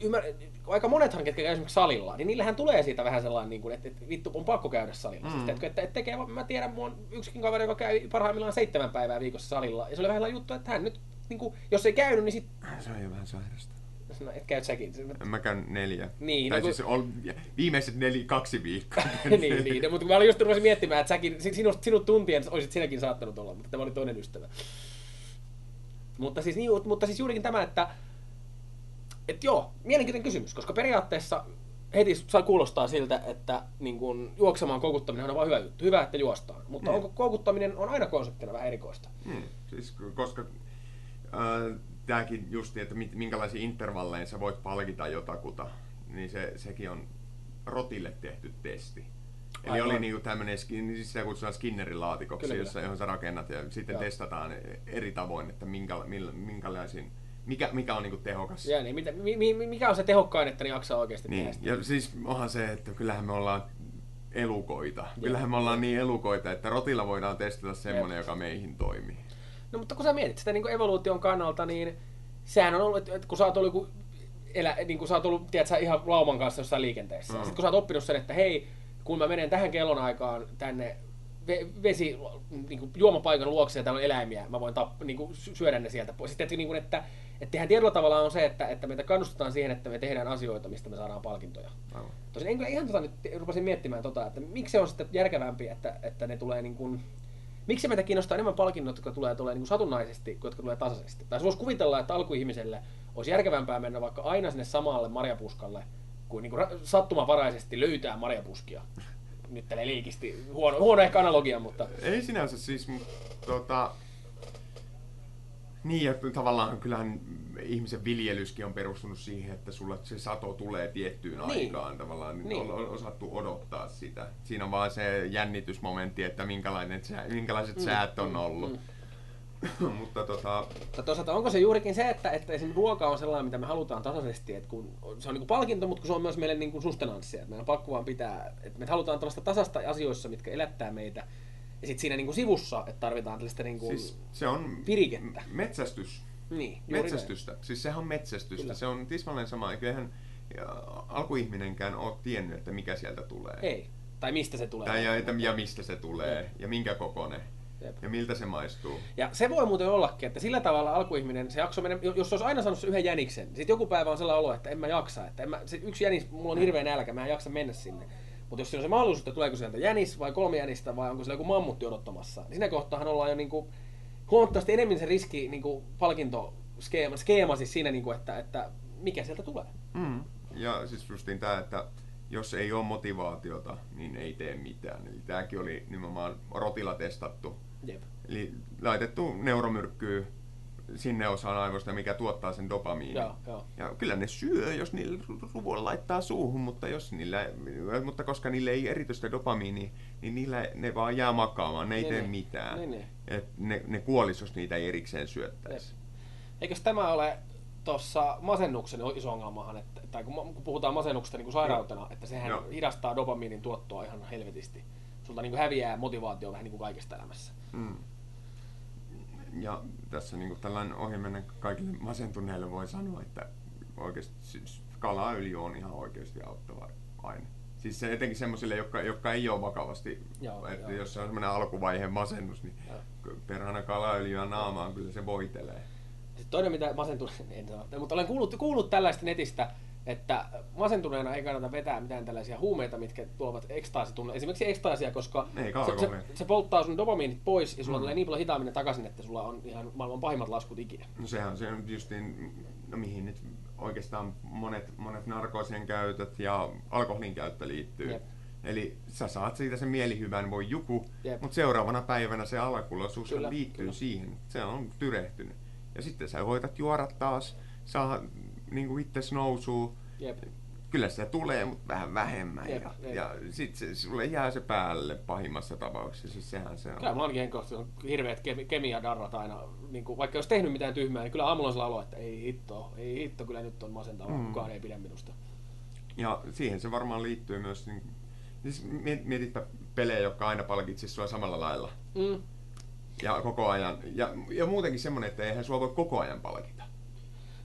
ymmär, aika monethan, ketkä käy esimerkiksi salilla, niin niillähän tulee siitä vähän sellainen, niin kuin, että, että vittu on pakko käydä salilla. Mm. Siis, Mm. tiedätkö, että, että tekee, mä tiedän, mulla on yksikin kaveri, joka käy parhaimmillaan seitsemän päivää viikossa salilla. Ja se oli vähän sellainen juttu, että hän nyt, niin kuin, jos ei käynyt, niin sit, Se on jo vähän sairasta. no, et käy säkin. Se- Mä käyn neljä. Niin, tai no kun- siis ol, viimeiset neli, kaksi viikkoa. niin, niin. No, mutta mä olin just rupesin miettimään, että säkin, si- sinut, sinut tuntien olisit sinäkin saattanut olla, mutta tämä oli toinen ystävä. Mutta siis, niin, mutta siis juurikin tämä, että et joo, mielenkiintoinen kysymys, koska periaatteessa heti saa kuulostaa siltä, että niin kun, juoksemaan koukuttaminen on vain hyvä juttu. Hyvä, että juostaan. Mutta Mm. onko koukuttaminen on aina konseptina vähän erikoista? Hmm, siis koska äh, tämäkin justi, että minkälaisia intervalleja sä voit palkita jotakuta, niin se, sekin on rotille tehty testi. Eli Aivan. oli niinku tämmönen, ski- niin siis sitä kutsutaan Skinnerin laatikoksi, jossa, johon sä rakennat ja sitten Joo. testataan eri tavoin, että minkä, millä, minkälaisin, mikä, mikä on niinku tehokas. Ja niin, mitä, mi, mi, mikä on se tehokkain, että ne jaksaa oikeasti tehdä Niin, sitä? ja siis onhan se, että kyllähän me ollaan elukoita. Kyllähän me ollaan niin elukoita, että rotilla voidaan testata semmonen, joka meihin toimii. No mutta kun sä mietit sitä niin evoluution kannalta, niin sehän on ollut, että- kun sä oot ollut joku elä, niin kun sä oot ollut, tiedät, sä, ihan lauman kanssa jossain liikenteessä. Mm. Sitten kun sä oot oppinut sen, että hei, kun mä menen tähän kellonaikaan tänne vesi niin kuin juomapaikan luokse ja täällä on eläimiä, mä voin tapp, niin kuin sy- syödä ne sieltä pois. Sitten että, niin kuin, että, että tehdään tietyllä tavalla on se, että, että meitä kannustetaan siihen, että me tehdään asioita, mistä me saadaan palkintoja. Aivan. Tosin en kyllä ihan tota nyt rupesin miettimään tota, että miksi se on sitten järkevämpi, että, että ne tulee niin kuin, Miksi meitä kiinnostaa enemmän palkinnot, jotka tulee, tulee niin kuin satunnaisesti, kuin jotka tulee tasaisesti? Tai voisi kuvitella, että alkuihmiselle olisi järkevämpää mennä vaikka aina sinne samalle marjapuskalle, kuin, niin kuin sattumavaraisesti löytää marjapuskia. Nyt tällä liikisti. Huono, huono ehkä analogia, mutta... Ei sinänsä siis, tota, niin, ja tavallaan kyllähän ihmisen viljelyskin on perustunut siihen, että sulla se sato tulee tiettyyn niin. aikaan tavallaan. Niin. On, on osattu odottaa sitä. Siinä on vaan se jännitysmomentti, että minkälainen, minkälaiset mm. säät on ollut. Mm. mutta tota... Mutta toisaalta onko se juurikin se, että, että esimerkiksi ruoka on sellainen, mitä me halutaan tasaisesti, että kun se on niin kuin palkinto, mutta kun se on myös meille niin kuin sustenanssia, että meidän on pakko vaan pitää, että me halutaan tällaista tasasta asioissa, mitkä elättää meitä, ja sitten siinä niin kuin sivussa, että tarvitaan tällaista niin kuin siis se on pirikettä. Metsästys. Niin, metsästystä. Näin. Siis sehän on metsästystä. Kyllä. Se on tismalleen sama. Eiköhän alkuihminenkään ole tiennyt, että mikä sieltä tulee. Ei. Tai mistä se tulee. Tai ja, ja mistä se tulee. Jep. Ja minkä kokoinen. Jep. Ja miltä se maistuu. Ja se voi muuten ollakin, että sillä tavalla alkuihminen, se jakso mennä, jos olisi aina saanut yhden jäniksen, niin sitten joku päivä on sellainen olo, että en mä jaksa. Että en mä, se yksi jänis, mulla on hirveä nälkä, mä en jaksa mennä sinne. Mutta jos siinä on se mahdollisuus, että tuleeko sieltä jänis vai kolme jänistä vai onko siellä joku mammutti odottamassa, niin siinä kohtaa ollaan jo niinku huomattavasti enemmän se riski niinku palkinto skeema, skeema siis siinä, niinku, että, että mikä sieltä tulee. Mm. Ja siis justiin tämä, että jos ei ole motivaatiota, niin ei tee mitään. Eli tämäkin oli nimenomaan rotilla testattu. Jep. Eli laitettu neuromyrkkyy sinne osaan aivoista, mikä tuottaa sen dopamiinin. Joo, joo. Ja kyllä ne syö, jos niillä ruvoilla laittaa suuhun, mutta, jos niillä, mutta koska niille ei erityistä dopamiinia, niin niillä ne vaan jää makaamaan, ne ei niin, tee niin. mitään. Ne, niin, ne. Et ne, ne kuolis, jos niitä ei erikseen syöttäisi. Eikös tämä ole tuossa masennuksen iso ongelmahan, että, tai kun, kun puhutaan masennuksesta niin kuin sairautena, no. että sehän no. hidastaa dopamiinin tuottoa ihan helvetisti. Sulta niin kuin häviää motivaatio vähän niin kuin kaikesta elämässä. Mm ja tässä niin tällainen ohimennen kaikille masentuneille voi sanoa, että oikeasti siis kalaöljy on ihan oikeasti auttava aine. Siis se etenkin semmoisille, jotka, jotka ei ole vakavasti, joo, että joo. jos se on semmoinen alkuvaiheen masennus, niin joo. perhana kalaöljyä naamaan kyllä se voitelee. Sitten toinen mitä masentuneet, en sano, mutta olen kuullut, kuullut tällaista netistä, että masentuneena ei kannata vetää mitään tällaisia huumeita, mitkä tuovat ekstaasitunne. Esimerkiksi ekstaasia, koska se, se, se, polttaa sun dopamiinit pois ja sulla mm. tulee niin paljon hitaammin takaisin, että sulla on ihan maailman pahimmat laskut ikinä. No sehän se on justiin, no mihin nyt oikeastaan monet, monet narkoosien käytöt ja alkoholin käyttö liittyy. Jep. Eli sä saat siitä sen mielihyvän voi juku, mutta seuraavana päivänä se alkulosuus liittyy kyllä. siihen. Se on tyrehtynyt. Ja sitten sä voitat juoda taas, saa niin kuin itse nousuu. Jep. Kyllä sitä tulee, mutta vähän vähemmän. Jep, ja, jep. ja sitten se, sulle jää se päälle pahimmassa tapauksessa. Siis sehän se on. Kyllä mulla onkin on hirveät kemi- kemiadarrat aina. Niin kuin, vaikka jos tehnyt mitään tyhmää, niin kyllä aamulla on olo, että ei hitto, ei hitto, kyllä nyt on masentavaa, mm. kukaan ei pidä minusta. Ja siihen se varmaan liittyy myös, niin, siis mietitpä pelejä, jotka aina palkitsisivat sua samalla lailla. Mm. Ja koko ajan, ja, ja muutenkin semmoinen, että eihän sua voi koko ajan palkita.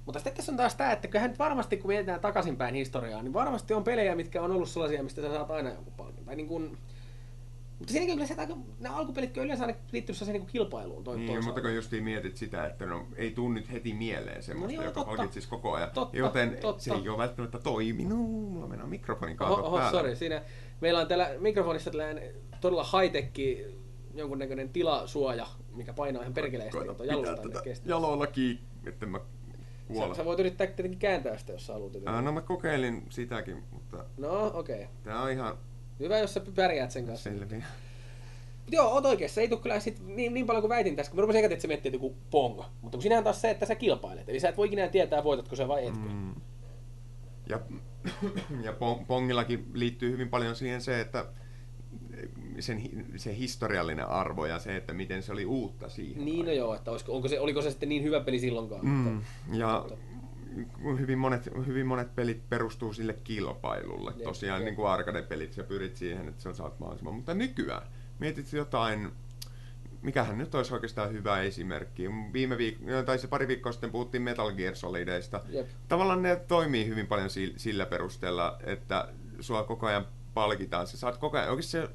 Mutta sitten tässä on taas tämä, että kyllähän nyt varmasti kun mietitään takaisinpäin historiaa, niin varmasti on pelejä, mitkä on ollut sellaisia, mistä sä saat aina joku palkin. Tai niin kuin, mutta siinäkin kyllä se, että nämä alkupelit kyllä yleensä aina liittyy niin kilpailuun. Toi, niin, mutta kun justiin mietit sitä, että no, ei tuu nyt heti mieleen semmoista, no niin, joka palkitsisi koko ajan. Totta, joten totta. se ei ole välttämättä toiminut. Mulla mennä mikrofonin kautta oho, oho, sorry, siinä meillä on täällä mikrofonissa tällainen todella high-tech jonkunnäköinen tilasuoja, mikä painaa ihan perkeleesti. Jaloilla kiinni, että mä Sä, sä voit yrittää tietenkin kääntää sitä, jos sä haluat. Äh, no mä kokeilin sitäkin, mutta... No okei. Okay. Tää on ihan... Hyvä, jos sä pärjäät sen kanssa. Selviä. Joo, oot oikeassa. Ei tule kyllä sit niin, niin paljon kuin väitin tässä, kun mä rupesin että se miettii joku pongo. Mutta kun sinähän taas se, että sä kilpailet. Eli sä et voi ikinä tietää, voitatko sä vai etkö. Mm. Ja, ja pongillakin liittyy hyvin paljon siihen se, että sen, se historiallinen arvo ja se, että miten se oli uutta siihen. Niin no joo, että olisiko, onko se, oliko se sitten niin hyvä peli silloinkaan? Mm, että, ja hyvin monet, hyvin monet pelit perustuu sille kilpailulle. Jep, Tosiaan jep. niin kuin arcade-pelit, sä pyrit siihen, että sä saat mahdollisimman. Mutta nykyään, mietit jotain, mikähän nyt olisi oikeastaan hyvä esimerkki. Viime viik- tai se pari viikkoa sitten puhuttiin Metal Gear Solideista. Jep. Tavallaan ne toimii hyvin paljon sillä perusteella, että sua koko ajan palkitaan. Sä saat koko ajan, oikeasti se,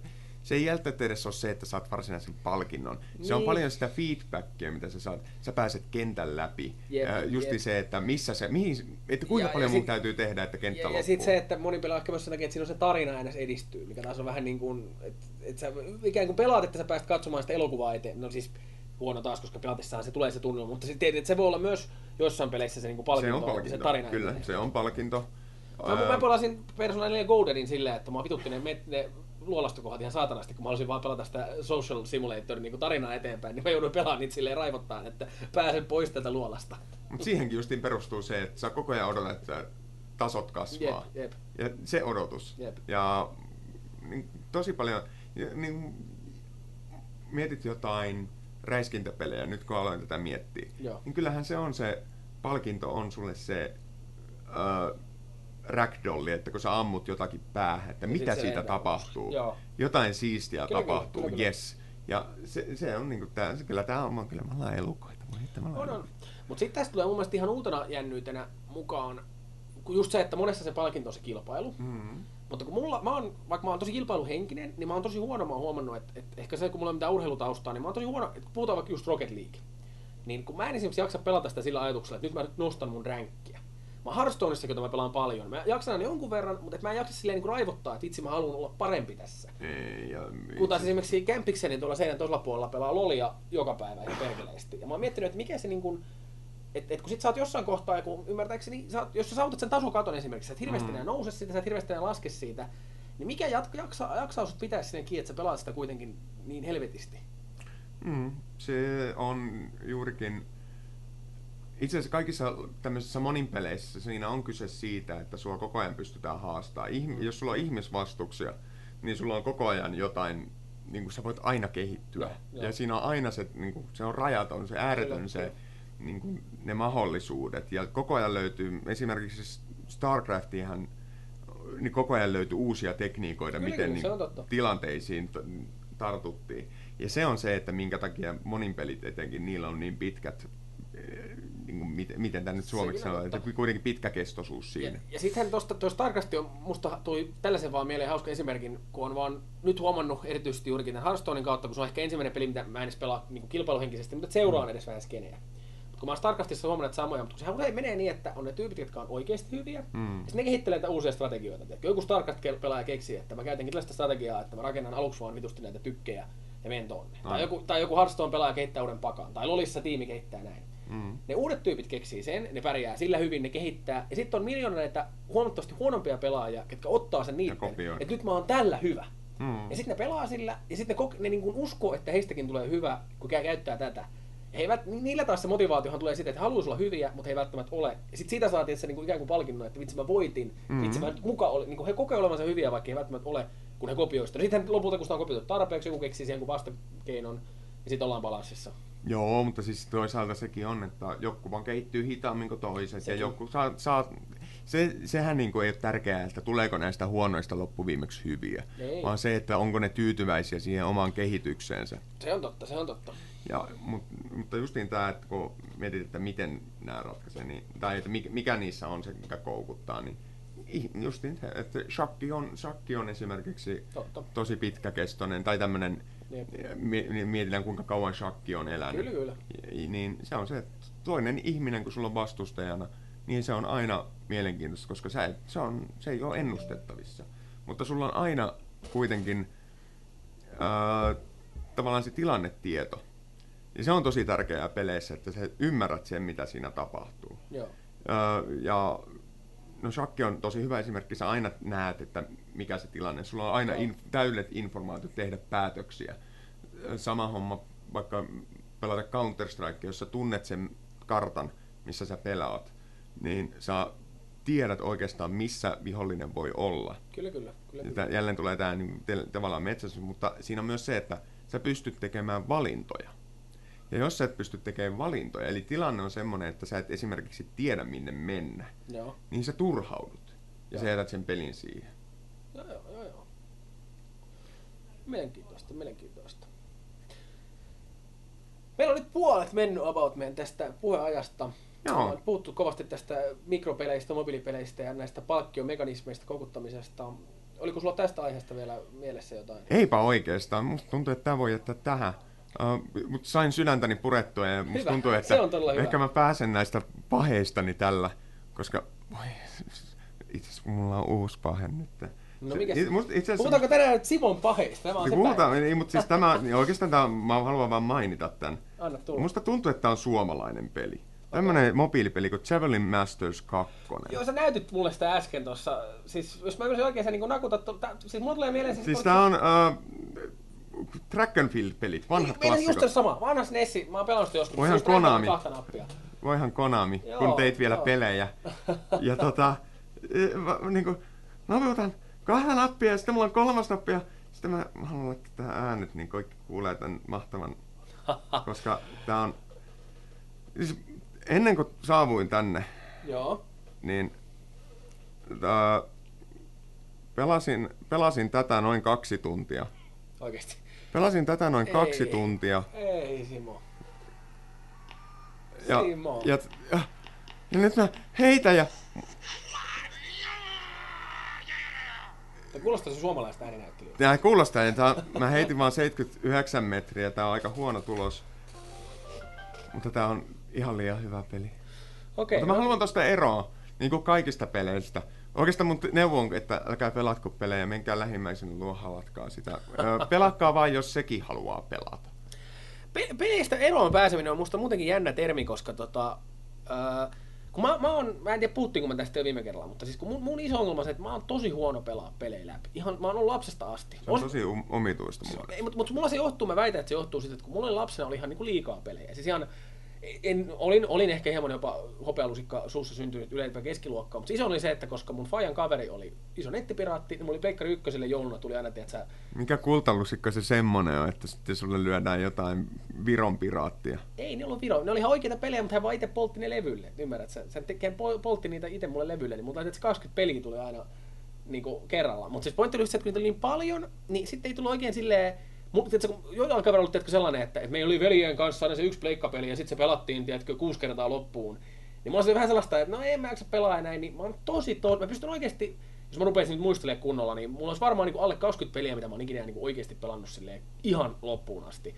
se ei välttämättä edes ole se, että saat varsinaisen palkinnon. Niin. Se on niin. paljon sitä feedbackia, mitä sä saat. Sä pääset kentän läpi. Jep, äh, justi jep. se, että missä se, mihin, että kuinka ja, paljon ja mun sit, täytyy tehdä, että kenttä ja, loppuu. Ja sitten se, että moni pelaa ehkä myös sen takia, että siinä on se tarina aina edistyy, mikä taas on vähän niin kuin, että, että sä ikään kuin pelaat, että sä pääset katsomaan sitä elokuvaa eteen. No siis huono taas, koska pelatessaan se tulee se tunnelma, mutta sitten se voi olla myös joissain peleissä se, niin palkinto, se on palkinto, se tarina. kyllä, se on palkinto. Mä, mä pelasin Persona 4 Goldenin silleen, että mä vitutti ne, ne luolastokohdat ihan saatanasti, kun mä halusin vaan pelata sitä Social Simulatorin niin tarinaa eteenpäin, niin mä jouduin pelaamaan niitä silleen raivottaan, että pääsen pois tältä luolasta. Mutta siihenkin justiin perustuu se, että sä koko ajan odotat, että tasot kasvaa. Jep, jep. Ja se odotus. Jep. Ja niin, tosi paljon, niin, mietit jotain räiskintäpelejä nyt kun aloin tätä miettiä, Joo. niin kyllähän se on se, palkinto on sulle se ragdolli, että kun sä ammut jotakin päähän, että Ja mitä siitä tapahtuu. Joo. Jotain siistiä Kyllä, tapahtuu, kyllä, kyllä. yes. Ja se, se on niinku tää, se, kyllä tää on, kyllä me ollaan elukoita. On, on. Mutta sitten tästä tulee mun mielestä ihan uutena jännyytenä mukaan, kun just se, että monessa se palkinto on se kilpailu. Mm. Mutta kun mulla, mä oon, vaikka mä oon tosi kilpailuhenkinen, niin mä oon tosi huono, mä oon huomannut, että, että ehkä se, kun mulla ei mitään urheilutaustaa, niin mä oon tosi huono, että kun puhutaan vaikka just Rocket League, niin kun mä en esimerkiksi jaksa pelata sitä sillä ajatuksella, että nyt mä nostan mun ränkkiä. Mä Hearthstoneissakin, jota mä pelaan paljon, mä jaksan jonkun verran, mutta et mä en jaksa silleen niin raivottaa, että vitsi mä haluan olla parempi tässä. Ei, ja, Kun taas esimerkiksi Kämpikseni tuolla seinän toisella puolella pelaa lolia joka päivä ihan perkeleesti. Ja mä oon miettinyt, että mikä se niin kuin, että et kun sit sä oot jossain kohtaa, kun ymmärtääkseni, sä oot, jos sä saavutat sen tasokaton esimerkiksi, sä et hirveästi Mm. enää nouse siitä, sä et hirveästi enää laske siitä, niin mikä jatko, jaksaa, jaksaa sut pitää sinne kiinni, että sä pelaat sitä kuitenkin niin helvetisti? Mm, se on juurikin... Itse asiassa kaikissa tämmöisissä moninpeleissä siinä on kyse siitä, että sua koko ajan pystytään haastamaan. Ihm- jos sulla on ihmisvastuksia, niin sulla on koko ajan jotain, niin kuin sä voit aina kehittyä. Joo, joo. Ja siinä on aina se, niin kuin, se on rajaton, se ääretön se, niin kuin, ne mahdollisuudet. Ja koko ajan löytyy, esimerkiksi StarCraftihan, niin koko ajan löytyy uusia tekniikoita, Kyllä, miten niin, tilanteisiin t- tartuttiin. Ja se on se, että minkä takia monin pelit etenkin, niillä on niin pitkät, niin kuin miten, miten tämä nyt suomeksi sanoo, että kuitenkin pitkäkestoisuus Ja, siinä. ja sittenhän tuosta Starcrafti on, musta tuli tällaisen vaan mieleen hauska esimerkin, kun on vaan nyt huomannut erityisesti juurikin tämän Hearthstonein kautta, kun se on ehkä ensimmäinen peli, mitä mä en edes pelaa niin kilpailuhenkisesti, mutta seuraan edes vähän skeneä. Mut kun mä oon Starcraftissa huomannut että samoja, mutta kun sehän usein menee niin, että on ne tyypit, jotka on oikeasti hyviä, Mm. ja sitten ne kehittelee näitä uusia strategioita. Tiedätkö? Joku Starcraft-pelaaja keksii, että mä käytänkin tällaista strategiaa, että mä rakennan aluksi vaan vitusti näitä tykkejä ja menen tonne. Tai joku, tai joku Hearthstone-pelaaja kehittää uuden pakan. Tai Lolissa tiimi kehittää näin. Mm. Ne uudet tyypit keksii sen, ne pärjää sillä hyvin, ne kehittää. Ja sitten on miljoona näitä huomattavasti huonompia pelaajia, ketkä ottaa sen kopioi. että nyt mä oon tällä hyvä. Mm. Ja sitten ne pelaa sillä, ja sitten ne, kok- ne niin kuin uskoo, että heistäkin tulee hyvä, kun käy käyttää tätä. Ja he eivät, ni- niillä taas se motivaatiohan tulee siitä, että he haluaisi olla hyviä, mutta he ei välttämättä ole. Ja sitten siitä saatiin se niin kuin ikään kuin palkinnon, että vitsi mä voitin, mm-hmm. vitsi mä nyt muka oli, niin kuin he kokee olevansa hyviä, vaikka he ei välttämättä ole, kun he kopioivat sitä. No sitten lopulta, kun sitä on kopioitu tarpeeksi, joku keksii siihen kuin vastakeinon, niin sitten ollaan balanssissa. Joo, mutta siis toisaalta sekin on, että joku vaan kehittyy hitaammin kuin toiset. Sekin. Ja joku saa, saa se, sehän niin kuin ei ole tärkeää, että tuleeko näistä huonoista loppuviimeksi hyviä, Ei. vaan se, että onko ne tyytyväisiä siihen omaan kehitykseensä. Se on totta, se on totta. Ja, mut, mutta justiin tämä, että kun mietit, että miten nämä ratkaisee, niin, tai että mikä, mikä niissä on se, mikä koukuttaa, niin justiin se, että shakki on, shakki on esimerkiksi Totta. tosi pitkäkestoinen, tai tämmöinen. Mietitään kuinka kauan shakki on elänyt. Kyllä, kyllä. Niin se on se, että toinen ihminen, kun sulla on vastustajana, niin se on aina mielenkiintoista, koska sä et, se, on, se ei ole ennustettavissa. Mutta sulla on aina kuitenkin ää, tavallaan se tilannetieto. Ja se on tosi tärkeää peleissä, että sä ymmärrät sen, mitä siinä tapahtuu. Joo. Ää, ja no shakki on tosi hyvä esimerkki, sä aina näet, että mikä se tilanne. Sulla on aina in, täydet informaatiot tehdä päätöksiä. Ää, Sama homma vaikka pelata Counter-Strike, jos sä tunnet sen kartan, missä sä pelaat, niin sä tiedät oikeastaan, missä vihollinen voi olla. Kyllä, kyllä. kyllä, Ja kyllä. jälleen tulee tämä niin, te- tavallaan metsästys, mutta siinä on myös se, että sä pystyt tekemään valintoja. Ja jos sä et pysty tekemään valintoja, eli tilanne on semmoinen, että sä et esimerkiksi tiedä minne mennä, Joo. niin sä turhaudut. Ja Joo. sä jätät sen pelin siihen. Joo, joo, joo, joo. Mielenkiintoista, mielenkiintoista. Meillä on nyt puolet mennyt about meidän tästä puheajasta. Joo. On puhuttu kovasti tästä mikropeleistä, mobiilipeleistä ja näistä palkkiomekanismeista, koukuttamisesta. Oliko sulla tästä aiheesta vielä mielessä jotain? Eipä oikeastaan. Musta tuntuu, että tämä voi jättää tähän. Uh, mutta sain sydäntäni purettua ja musta Hyvä. tuntuu, että ehkä mä pääsen näistä paheistani tällä, koska voi, itse asiassa mulla on uusi pahe nyt. No mikä Se- musta itse asiassa- Puhutaanko tänään nyt Simon paheista? Tämä on Niin se puhutaan, päivä. niin, mutta siis tämä, niin oikeastaan tämä, mä haluan vaan mainita tämän. Anna tulla. Musta tuntuu, että tämä on suomalainen peli. Tämmönen mobiilipeli kuin Javelin Masters 2. Joo, sä näytit mulle sitä äsken tuossa. Siis jos mä ymmärsin oikein, sä niin nakutat... tää- Siis mulla tulee mieleen... Siis tää on uh, track and field pelit, vanhat Meillä on just klassikot. se sama. Vanha SNES, mä oon pelannut sitä joskus. Voihan Siis Konami. kahta nappia. Voihan Konami, Joo, kun teit vielä joo. pelejä. Ja tota, e, mä, niinku, naputan kahta nappia ja sitten mulla on kolmas nappi ja sitten mä, mä haluan laittaa tähän äänet, niin kaikki kuulee tämän mahtavan, koska tää on... Siis ennen kuin saavuin tänne, Joo. niin tää, pelasin, pelasin tätä noin kaksi tuntia. Oikeesti. Pelasin tätä noin kaksi Ei. tuntia. Ei Simo. Ja, Simo. ja, ja, ja nyt mä heitän ja Tämä kuulostaa se suomalaista ääninäyttelyä. Tää kuulostaa, että mä heitin vaan 79 metriä, tää on aika huono tulos. Mutta tää on ihan liian hyvä peli. Okei. Mutta mä haluan tosta eroa, niin kuin kaikista peleistä. Oikeastaan mun neuvo on, että älkää pelatko pelejä, menkää lähimmäisen luo halatkaa sitä. Pelatkaa vaan, jos sekin haluaa pelata. Pe- peleistä eroon pääseminen on musta muutenkin jännä termi, koska tota, ää, kun mä, mä, oon, mä en tiedä puhuttiinko mä tästä jo viime kerralla, mutta siis kun mun, mun iso ongelma on se, että mä oon tosi huono pelaa pelejä läpi. Ihan, mä oon ollut lapsesta asti. Se on Os- tosi um- omituista mulle. ei, mutta, mutta mulla se johtuu, mä väitän, että se johtuu siitä, että kun mulla oli lapsena oli ihan niin kuin liikaa pelejä. Siis ihan, en, olin, olin ehkä hieman jopa hopealusikka suussa syntynyt yleipä keskiluokkaa, mutta iso oli se, että koska mun fajan kaveri oli iso nettipiraatti, niin mulla oli Pleikkari ykköselle jouluna tuli aina, että sä, Mikä kultalusikka se semmonen on, että sitten sulle lyödään jotain Viron piraattia? ei ne ollut viro, ne oli ihan oikeita pelejä, mutta hän vaan itse poltti ne levylle. Ymmärrät, sä, sä tekee, pol- poltti niitä itse mulle levylle, niin mulla että se 20 peliä tuli aina niin kuin kerralla. Mutta siis pointti oli se, että kun niitä oli niin paljon, niin sitten ei tullut oikein silleen, Mutta tiedätkö, joillain kaverilla oli sellainen, että, että meillä oli veljen kanssa aina se yksi pleikkapeli ja sitten se pelattiin tiedätkö, kuusi kertaa loppuun. Niin mulla oli vähän sellaista, että no en mä jaksa pelaa enää, niin mä oon tosi to... Mä pystyn oikeasti, jos mä rupeaisin nyt muistelemaan kunnolla, niin mulla olisi varmaan niin alle 20 peliä, mitä mä oon ikinä niin oikeasti pelannut silleen ihan loppuun asti.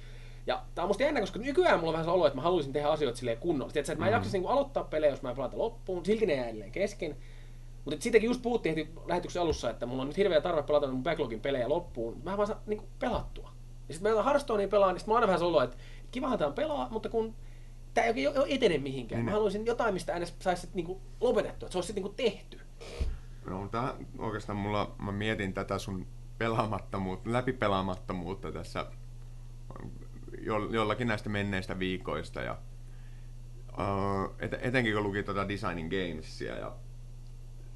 Ja tää on musta jännä, koska nykyään mulla on vähän se olo, että mä haluaisin tehdä asioita silleen kunnolla. Tiedätkö, että mä en jaksaisi niin aloittaa pelejä, jos mä en pelata loppuun, silti ne jää edelleen kesken. Mutta siitäkin just puhuttiin heti lähetyksen alussa, että mulla on nyt hirveä tarve pelata mun backlogin pelejä loppuun. Mä en vaan saa niin pelattua. Ja sitten mä Hearthstonea pelaan, niin sit mä aina vähän se olo, että kivahan tää on pelaa, mutta kun tää ei oikein etene mihinkään. Mä Niin. haluaisin jotain, mistä edes saisi niinku lopetettua, että se olisi sit niinku tehty. No, tää, oikeastaan mulla, mä mietin tätä sun pelaamattomuutta, läpipelaamattomuutta tässä jo, jollakin näistä menneistä viikoista. Ja, uh, et, etenkin kun luki tuota Designing Gamesia. Ja,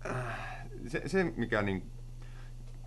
äh, se, se, mikä niin,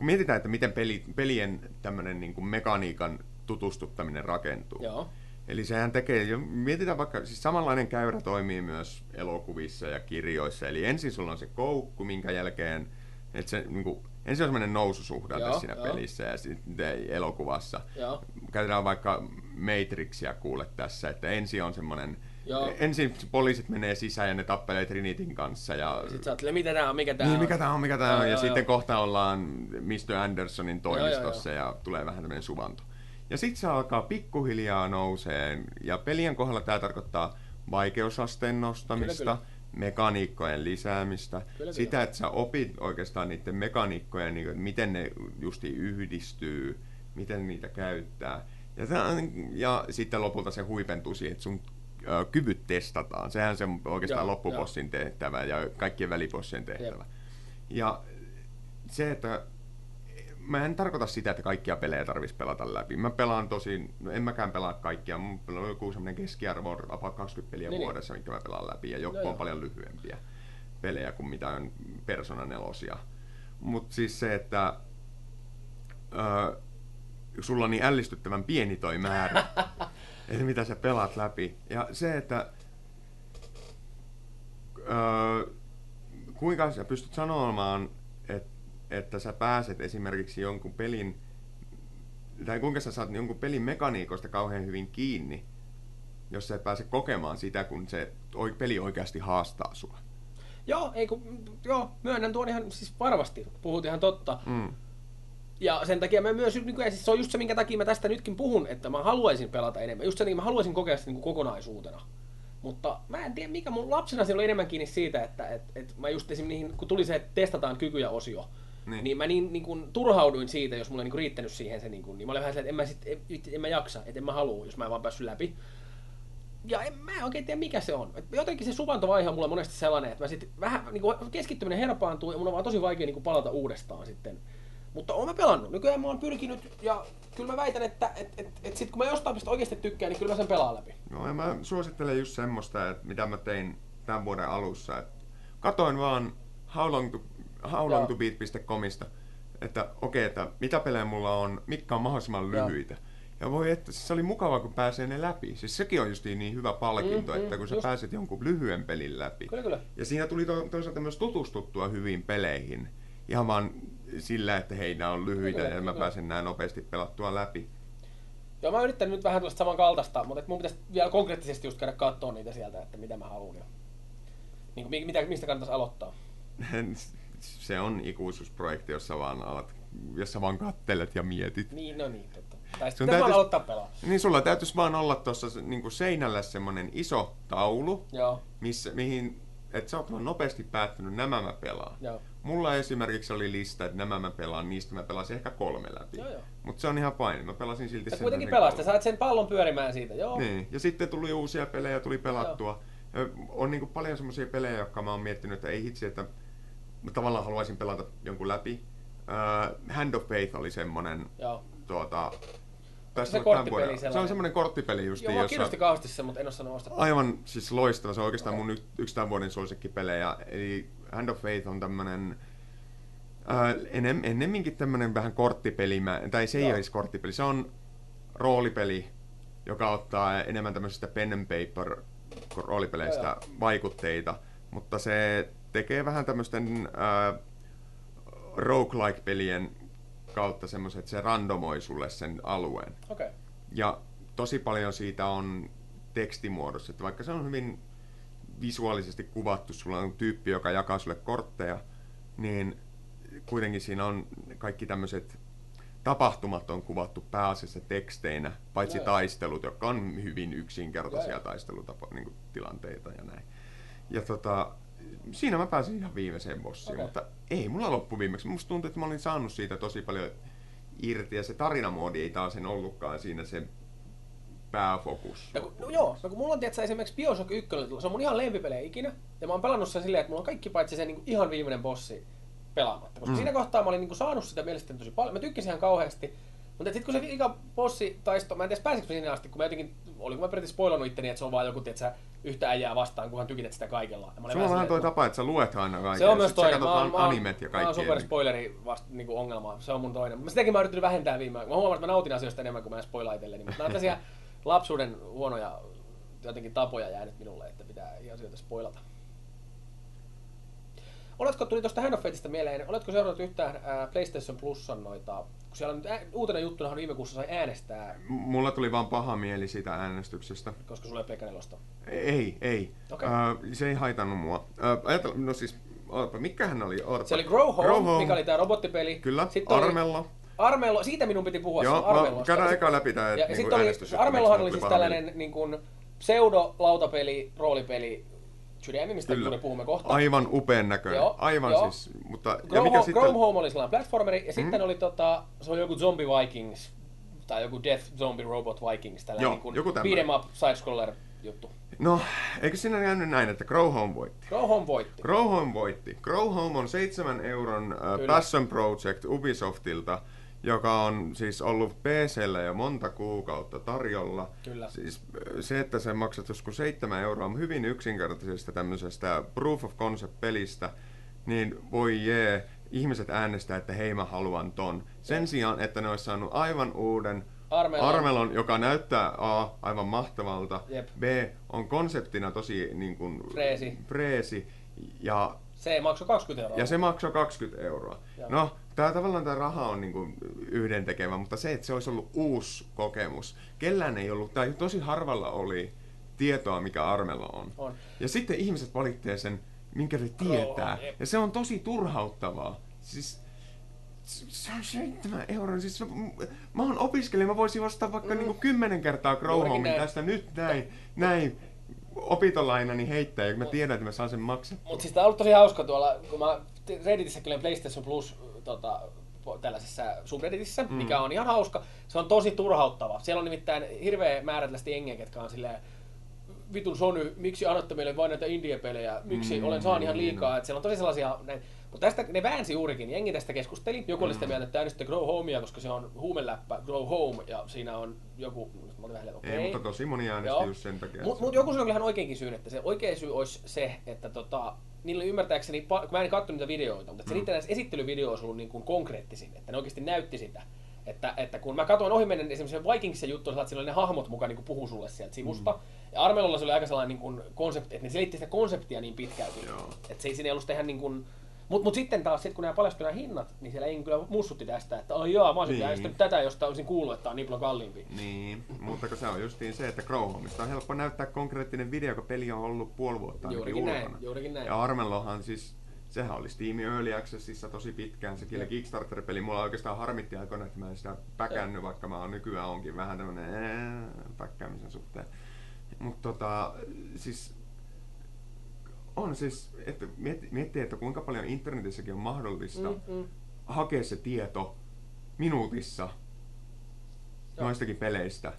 kun mietitään, että miten peli, pelien tämmönen niin kuin mekaniikan tutustuttaminen rakentuu. Joo. Eli sehän tekee, jo- mietitään vaikka, siis samanlainen käyrä toimii myös elokuvissa ja kirjoissa. Eli ensin sulla on se koukku, minkä jälkeen, että se niin kuin, ensin on semmoinen noususuhdanne Joo, siinä joo. pelissä ja sitten elokuvassa. Joo. Käytetään vaikka Matrixia kuule tässä, että ensin on semmoinen, Joo. ensin poliisit menee sisään ja ne tappelee Trinitin kanssa ja Sitten sä ajattelee, mitä tää on, mikä tää niin, on. mikä tää on, mikä tää Joo, on. Ja joo, sitten joo. kohta ollaan Mr. Andersonin toimistossa joo, ja tulee vähän tämmöinen suvanto. Ja sitten se alkaa pikkuhiljaa nouseen. Ja pelien kohdalla tämä tarkoittaa vaikeusasteen nostamista, Kyllä, kyllä. mekaniikkojen lisäämistä, Kyllä, sitä, kyllä. että sä opit oikeastaan niiden mekaniikkojen, niin miten ne justi yhdistyy, miten niitä käyttää. Ja, tää on, ja sitten lopulta se huipentuu siihen, että sun ö, kyvyt testataan. Sehän se on oikeastaan Joo, loppubossin tehtävä ja kaikkien välibossien tehtävä. Ja se, että mä en tarkoita sitä, että kaikkia pelejä tarvitsisi pelata läpi. Mä pelaan tosi, no en mäkään pelaa kaikkia, mun on joku semmoinen keskiarvo on about 20 peliä Niin, niin. vuodessa, minkä mä pelaan läpi, ja joku Joo, on joo. paljon lyhyempiä pelejä kuin mitä on Persona 4. Mutta siis se, että ö, sulla on niin ällistyttävän pieni toi määrä, että mitä sä pelaat läpi. Ja se, että ö, kuinka sä pystyt sanomaan, et, että sä pääset esimerkiksi jonkun pelin, tai kuinka sä saat jonkun pelin mekaniikoista kauhean hyvin kiinni, jos sä et pääse kokemaan sitä, kun se oi- peli oikeasti haastaa sua. Joo, ei kun, joo, myönnän tuon ihan siis varmasti, puhut ihan totta. Mm. Ja sen takia mä myös nykyään, siis se on just se, minkä takia mä tästä nytkin puhun, että mä haluaisin pelata enemmän. Just se, niin mä haluaisin kokea sitä niin kuin kokonaisuutena. Mutta mä en tiedä, mikä mun lapsena siellä oli enemmän kiinni siitä, että et, et mä just esim. niihin, kun tuli se, että testataan kykyjä osio, niin, Niin. mä niin, niin kuin, turhauduin siitä, jos mulla ei niin riittänyt siihen se, niin kuin, niin mä olin vähän silleen, että en mä, sit, en, en mä jaksa, että en mä halua, jos mä en vaan päässyt läpi. Ja en mä oikein tiedä, mikä se on. Et jotenkin se suvantovaihe on mulla monesti sellainen, että mä sit vähän niin kuin, keskittyminen herpaantuu ja mun on vaan tosi vaikea niin kuin, palata uudestaan sitten. Mutta oon mä pelannut. Nykyään mä oon pyrkinyt ja kyllä mä väitän, että et, et, et sit kun mä jostain mistä oikeasti tykkään, niin kyllä mä sen pelaan läpi. No ja mä suosittelen just semmoista, että mitä mä tein tämän vuoden alussa. Että katoin vaan Joo. howlongtobeat.comista, että okei, että mitä pelejä mulla on, mitkä on mahdollisimman Joo. lyhyitä. Ja voi että siis se oli mukava, kun pääsee ne läpi. Siis sekin on just niin hyvä palkinto, Mm, mm, että kun sä just. pääset jonkun lyhyen pelin läpi. Kyllä, kyllä. Ja siinä tuli to- toisaalta myös tutustuttua hyviin peleihin. Ihan vaan sillä, että hei, nämä on lyhyitä Kyllä, ja mä kyllä. pääsen näin nopeasti pelattua läpi. Joo, mä oon yrittänyt nyt vähän tällaista samankaltaista, mutta et mun pitäisi vielä konkreettisesti just käydä katsoa niitä sieltä, että mitä mä haluan. Ja, niin kuin, mi- mitä, mistä kannattaisi aloittaa. se on ikuisuusprojekti, jossa vaan alat, jossa vaan kattelet ja mietit. Niin, no niin, totta. Tai sitten täytyis... vaan aloittaa pelaa. Niin sulla täytyisi vaan olla tuossa niin seinällä semmonen iso taulu, Joo, missä, mihin, että sä oot vaan nopeasti päättänyt, nämä mä pelaan. joo. Mulla esimerkiksi oli lista, että nämä mä pelaan, niistä mä pelasin ehkä kolme läpi. Joo, joo. Mutta se on ihan fine, mä pelasin silti Sä sen kuitenkin pelasit, saat sen pallon pyörimään siitä, joo. Niin, ja sitten tuli uusia pelejä, tuli pelattua. Ja On niin paljon semmoisia pelejä, jotka mä oon miettinyt, että ei hitsi, että mä tavallaan haluaisin pelata jonkun läpi. Uh, Hand of Faith oli semmonen, Joo. tuota, tässä se korttipeli Se on semmonen korttipeli just, Joo, mua kiinnosti kauheasti se, mutta en oo saanut ostettua. aivan siis loistava. Se on oikeastaan mun y- yksi tämän vuoden suosikkipelejä. Eli Hand of Faith on tämmönen Äh, enem, ennemminkin tämmönen vähän korttipeli, mä- tai se ei olisi korttipeli, se on roolipeli, joka ottaa enemmän tämmöisistä pen and paper roolipeleistä Joo, vaikutteita, mutta se tekee vähän tämmöisten äh, roguelike-pelien kautta semmoisen, että se randomoi sulle sen alueen. Okei. Okay. Ja tosi paljon siitä on tekstimuodossa, että vaikka se on hyvin visuaalisesti kuvattu, sulla on tyyppi, joka jakaa sulle kortteja, niin kuitenkin siinä on kaikki tämmöiset tapahtumat on kuvattu pääasiassa teksteinä, paitsi joo. taistelut, jotka on hyvin yksinkertaisia joo. taistelutapa, niin ja näin. Ja tota, siinä mä pääsin ihan viimeiseen bossiin, Okei. mutta ei mulla loppu viimeksi. Musta tuntuu, että mä olin saanut siitä tosi paljon irti ja se tarinamoodi ei taas en ollutkaan siinä se pääfokus. Ja kun, no joo, no kun mulla on tietysti esimerkiksi Bioshock 1, se on mun ihan lempipelejä ikinä, ja mä oon pelannut sen silleen, että mulla on kaikki paitsi se niin ihan viimeinen bossi pelaamatta. Koska Mm. siinä kohtaa mä olin niin saanut sitä mielestäni tosi paljon, mä tykkäsin ihan kauheasti. Mutta sitten kun se ika bossi taisto, mä en tiedä pääsikö sinne asti, kun mä jotenkin, oliko mä periaatteessa spoilannut itteni, että se on vaan joku, tietsä, yhtä äijää vastaan, kunhan tykität sitä kaikella. Mä Sulla on vähän toi tapa, että sä luet aina kaiken. Se on myös toinen. Mä oon, animet ja mä oon kaikki. super spoileri vasta, niinku ongelma. Se on mun toinen. Mä sitäkin mä oon yrittänyt vähentää viime aikoina. Mä huomaan, että mä nautin asioista enemmän kuin mä en spoilaa itselleni. Mutta nämä on tällaisia lapsuuden huonoja jotenkin tapoja jäänyt minulle, että pitää asioita spoilata. Oletko, tuli tuosta Hand of Fateista mieleen, oletko seurannut yhtään ää, PlayStation Plusan noita, kun siellä nyt ää, uutena juttuna viime kuussa sai äänestää, M- Mulla tuli vaan paha mieli siitä äänestyksestä. koska sulla ei Pleikka. Ei, ei. Okei. Uh, se ei haitannut mua. Uh, ajatella, no siis, ootapa, mikähän oli? Ootapa. Se oli Grow Home, Grow Home. mikä oli tää robottipeli. Kyllä, Sitten oli Armello. Siitä minun piti puhua. Joo, mä käydään eka läpi tää Ja, ja sitten oli, äänestys. Armellohan oli siis tällainen niin kuin, pseudo-lautapeli, roolipeli, Judemy, mistä Kyllä. puhumme kohta. Aivan upean näköinen. Joo, Aivan joo. siis. Mutta, Grow, ja mikä Home, sitten... Grow Home oli sellainen platformeri, ja sitten Mm. oli tota, se oli joku Zombie Vikings, tai joku Death Zombie Robot Vikings, tällainen Joo, niin kuin joku beat'em up side-scroller juttu. No, eikö siinä jäänyt näin, että Grow Home voitti? Grow Home voitti. Grow Home voitti. Grow Home on 7 euron uh. Passion Project Ubisoftilta, joka on siis ollut PCllä jo monta kuukautta tarjolla. Kyllä. Siis se, että se maksat joskus 7 euroa hyvin yksinkertaisesta tämmöisestä proof of concept pelistä, niin voi jee, ihmiset äänestää, että hei mä haluan ton. Sen sijaan, että ne olisi saanut aivan uuden Armelon. Armelon, joka näyttää A, aivan mahtavalta, Jep. B, on konseptina tosi niin kuin, Freesi. freesi ja, Se maksoi 20 euroa. ja se maksoi 20 euroa. Joo. No, tää tavallaan tämä raha on niin yhdentekevä, mutta se, että se olisi ollut uusi kokemus. Kellään ei ollut, tai tosi harvalla oli tietoa, mikä Armelo on. On. Ja sitten ihmiset valittaa sen, minkä ne tietää. jep. Ja se on tosi turhauttavaa. Siis se se on 7 euroa. Siis se- m- mä oon opiskelija, mä voisin ostaa vaikka mm. niinku kymmenen kertaa Grow Homein tästä nyt näin, näin opintolainani heittää, ja mä tiedän, että mä saan sen maksettua. Mutta siis tää on ollut tosi hauska tuolla, kun mä Redditissäkin olen PlayStation Plus tota, tällaisessa subredditissä, mm. mikä on ihan hauska. Se on tosi turhauttava. Siellä on nimittäin hirveä määrä tällaista jengiä, ketkä on silleen, vitun Sony, miksi annatte meille vain näitä indie-pelejä, miksi Mm, olen saan ihan niin, liikaa. Et siellä on tosi sellaisia, näin. Mutta tästä ne väänsi juurikin, jengi tästä keskusteli. Joku oli sitä Mm. mieltä, että äänestä Grow Homea, koska se on huumeläppä Grow Home, ja siinä on joku, mä olin vähän, okei. Ei, mutta tosi moni äänesti Joo. just sen takia. Mut, että mut joku sanoi ihan oikeinkin syyn, että se oikea syy olisi se, että tota, niillä ymmärtääkseni, kun mä en katsonut niitä videoita, mutta että se Mm. niiden esittelyvideo olisi ollut niin kuin konkreettisin, että ne oikeasti näytti sitä. Että, että kun mä katsoin ohimennen esimerkiksi Vikingissa juttu, että siellä oli ne hahmot mukaan niin kuin puhuu sulle sieltä sivusta. Mm. Ja Armelolla se oli aika sellainen niin kuin konsepti, että ne selitti sitä konseptia niin pitkälti. Joo. Että se ei siinä ei ollut sitä ihan niin kuin, mutta mut sitten taas, sit kun nämä paljastui nämä hinnat, niin siellä ei kyllä mussutti tästä, että ai jaa, mä olisin Niin. äänestänyt tätä, josta olisin kuullut, että tämä on niin paljon kalliimpi. Niin, mutta kun se on justiin se, että Crowhomesta on helppo näyttää konkreettinen video, kun peli on ollut puoli vuotta Juurikin näin, ulkona. juurikin näin. Ja Armellohan siis, sehän oli Steam Early Accessissa tosi pitkään, se kyllä Kickstarter-peli. Mulla oikeastaan harmitti aikoina, että mä en sitä päkännyt, vaikka mä oon nykyään onkin vähän tämmönen päkkäämisen suhteen. Mutta tota, siis on siis, että mietti, miettii, että kuinka paljon internetissäkin on mahdollista Mm, mm. hakea se tieto minuutissa Joo. noistakin peleistä,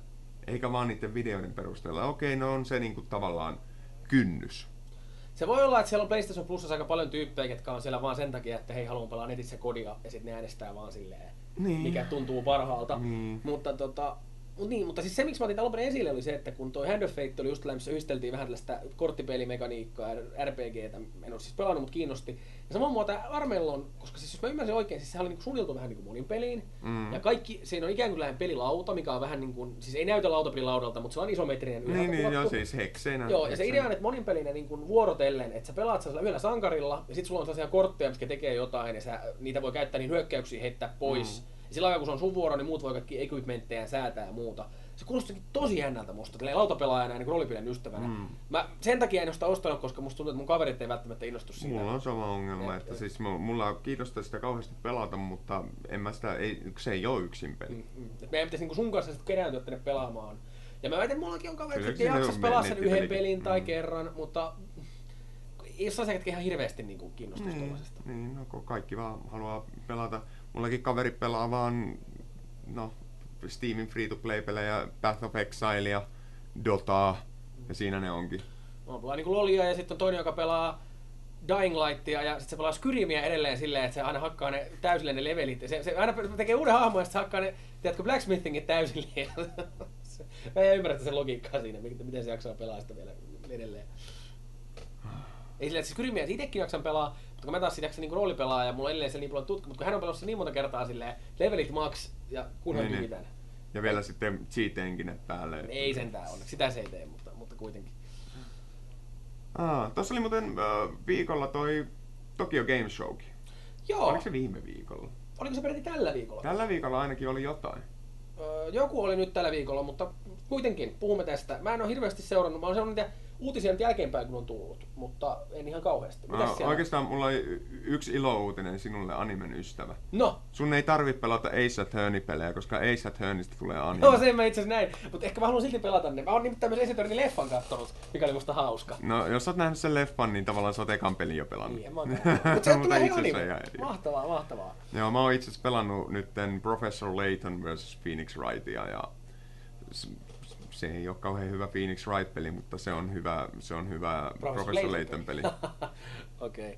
eikä vaan niiden videoiden perusteella. Okei, no on se niinku tavallaan kynnys. Se voi olla, että siellä on PlayStation Plusassa aika paljon tyyppejä, jotka on siellä vaan sen takia, että hei, haluan pelaa netissä kodia, ja sitten ne äänestää vaan silleen, Niin. mikä tuntuu parhaalta. Niin. Mutta, tota, mut niin, mutta siis se, miksi mä otin alun esille, oli se, että kun toi Hand of Fate oli just tällä, missä yhdisteltiin vähän tällaista korttipelimekaniikkaa RPGtä, en ole siis pelannut, mutta kiinnosti. Ja samoin mua tää Armellon, koska siis jos mä ymmärsin oikein, siis sehän oli niinku suunniteltu vähän niin kuin monin peliin. Mm. Ja kaikki, siinä on ikään kuin tällainen pelilauta, mikä on vähän niin kuin, siis ei näytä lautapelilaudalta, mutta se on isometrinen Niin, ylhäältä niin, joo, kuvattu. siis hekseinä. Joo, ja se idea on, että moninpelinä niin kuin vuorotellen, että sä pelaat sellaisella yhdellä sankarilla, ja sitten sulla on sellaisia kortteja, mitkä tekee jotain, ja sä, niitä voi käyttää niin hyökkäyksiä heittää pois. Mm. Ja sillä aikaa, kun se on sun vuoro, niin muut voi kaikki equipmenttejä säätää ja muuta. Se kuulosti tosi jännältä musta, tälleen lautapelaajana ja niin roolipelin ystävänä. Mm. Mä sen takia en ole sitä ostanut, koska musta tuntuu, että mun kaverit ei välttämättä innostu siitä. Mulla on sama ongelma, Jep, että jep. siis mu- mulla kiinnostaa sitä kauheasti pelata, mutta en mä sitä, ei, se ei ole yksin peli. Mm, mm. Et meidän pitäisi niinku sun kanssa sitten kerääntyä tänne pelaamaan. Ja mä väitän, että mullakin on kaverit, jotka siinä jaksas pelaa sen yhden pelin tai Mm. kerran, mutta sellaisia, jotka ihan hirveästi niinku kiinnostuisi Niin, tuollaisesta. niin, no kun kaikki vaan haluaa pelata. Mullakin kaveri pelaa vaan, no, Steamin free-to-play-pelejä, Path of Exilea, Dotaa, ja siinä ne onkin. No, pelaa niinku lolia ja sitten on toinen, joka pelaa Dying Lightia ja sitten se pelaa Skyrimiä edelleen silleen, että se aina hakkaa ne täysille ne levelit. Se, se aina tekee uuden hahmon ja sitten hakkaa ne, tiedätkö, Blacksmithingin täysille. Mä en ymmärrä sitä logiikkaa siinä, miten se jaksaa pelaa sitä vielä edelleen. Ei sillä, että siis Skyrimiä itsekin jaksan pelaa, mutta kun mä taas sit jaksan niinku roolipelaa ja mulla edelleen se niin paljon tutki, mutta kun hän on pelannut niin monta kertaa silleen, levelit max ja kunhan Niin, niin. Ja vielä sitten cheat engineet päälle. Ei sentään onneksi, sitä se ei tee, mutta, mutta kuitenkin. Ah, Tuossa oli muuten äh, viikolla toi Tokyo Game Showkin. Joo, Oliko se viime viikolla? oliko se peräti tällä viikolla? Tällä viikolla ainakin oli jotain. Öö, joku oli nyt tällä viikolla, mutta kuitenkin puhumme tästä. Mä en ole hirveästi seurannut, mä oon seurannut niitä uutisia nyt jälkeenpäin, kun on tullut, mutta en ihan kauheasti. Mitäs Äh, siellä? oikeastaan mulla oli yksi ilo-uutinen sinulle animen ystävä. No, Sun ei tarvi pelata Ace Attorney-pelejä, koska Ace Attorneysta tulee anime. no sen mä itse asiassa näin, mutta ehkä mä haluan silti pelata ne. Mä oon nimittäin myös Esitornin leffan kattonut, mikä oli musta hauska. No, jos sä oot nähnyt sen leffan, niin tavallaan sä oot ekan pelin jo pelannut. Niin, mä oon Mutta se tulee itse ihan asiassa anime. ihan. Mahtavaa, mahtavaa. Joo, mä oon itse asiassa pelannut nytten Professor Layton vs. Phoenix Wrightia ja se ei ole kauhean hyvä Phoenix Wright-peli, mutta se on hyvä, se on hyvä Professor Layton peli. Okei. Okay.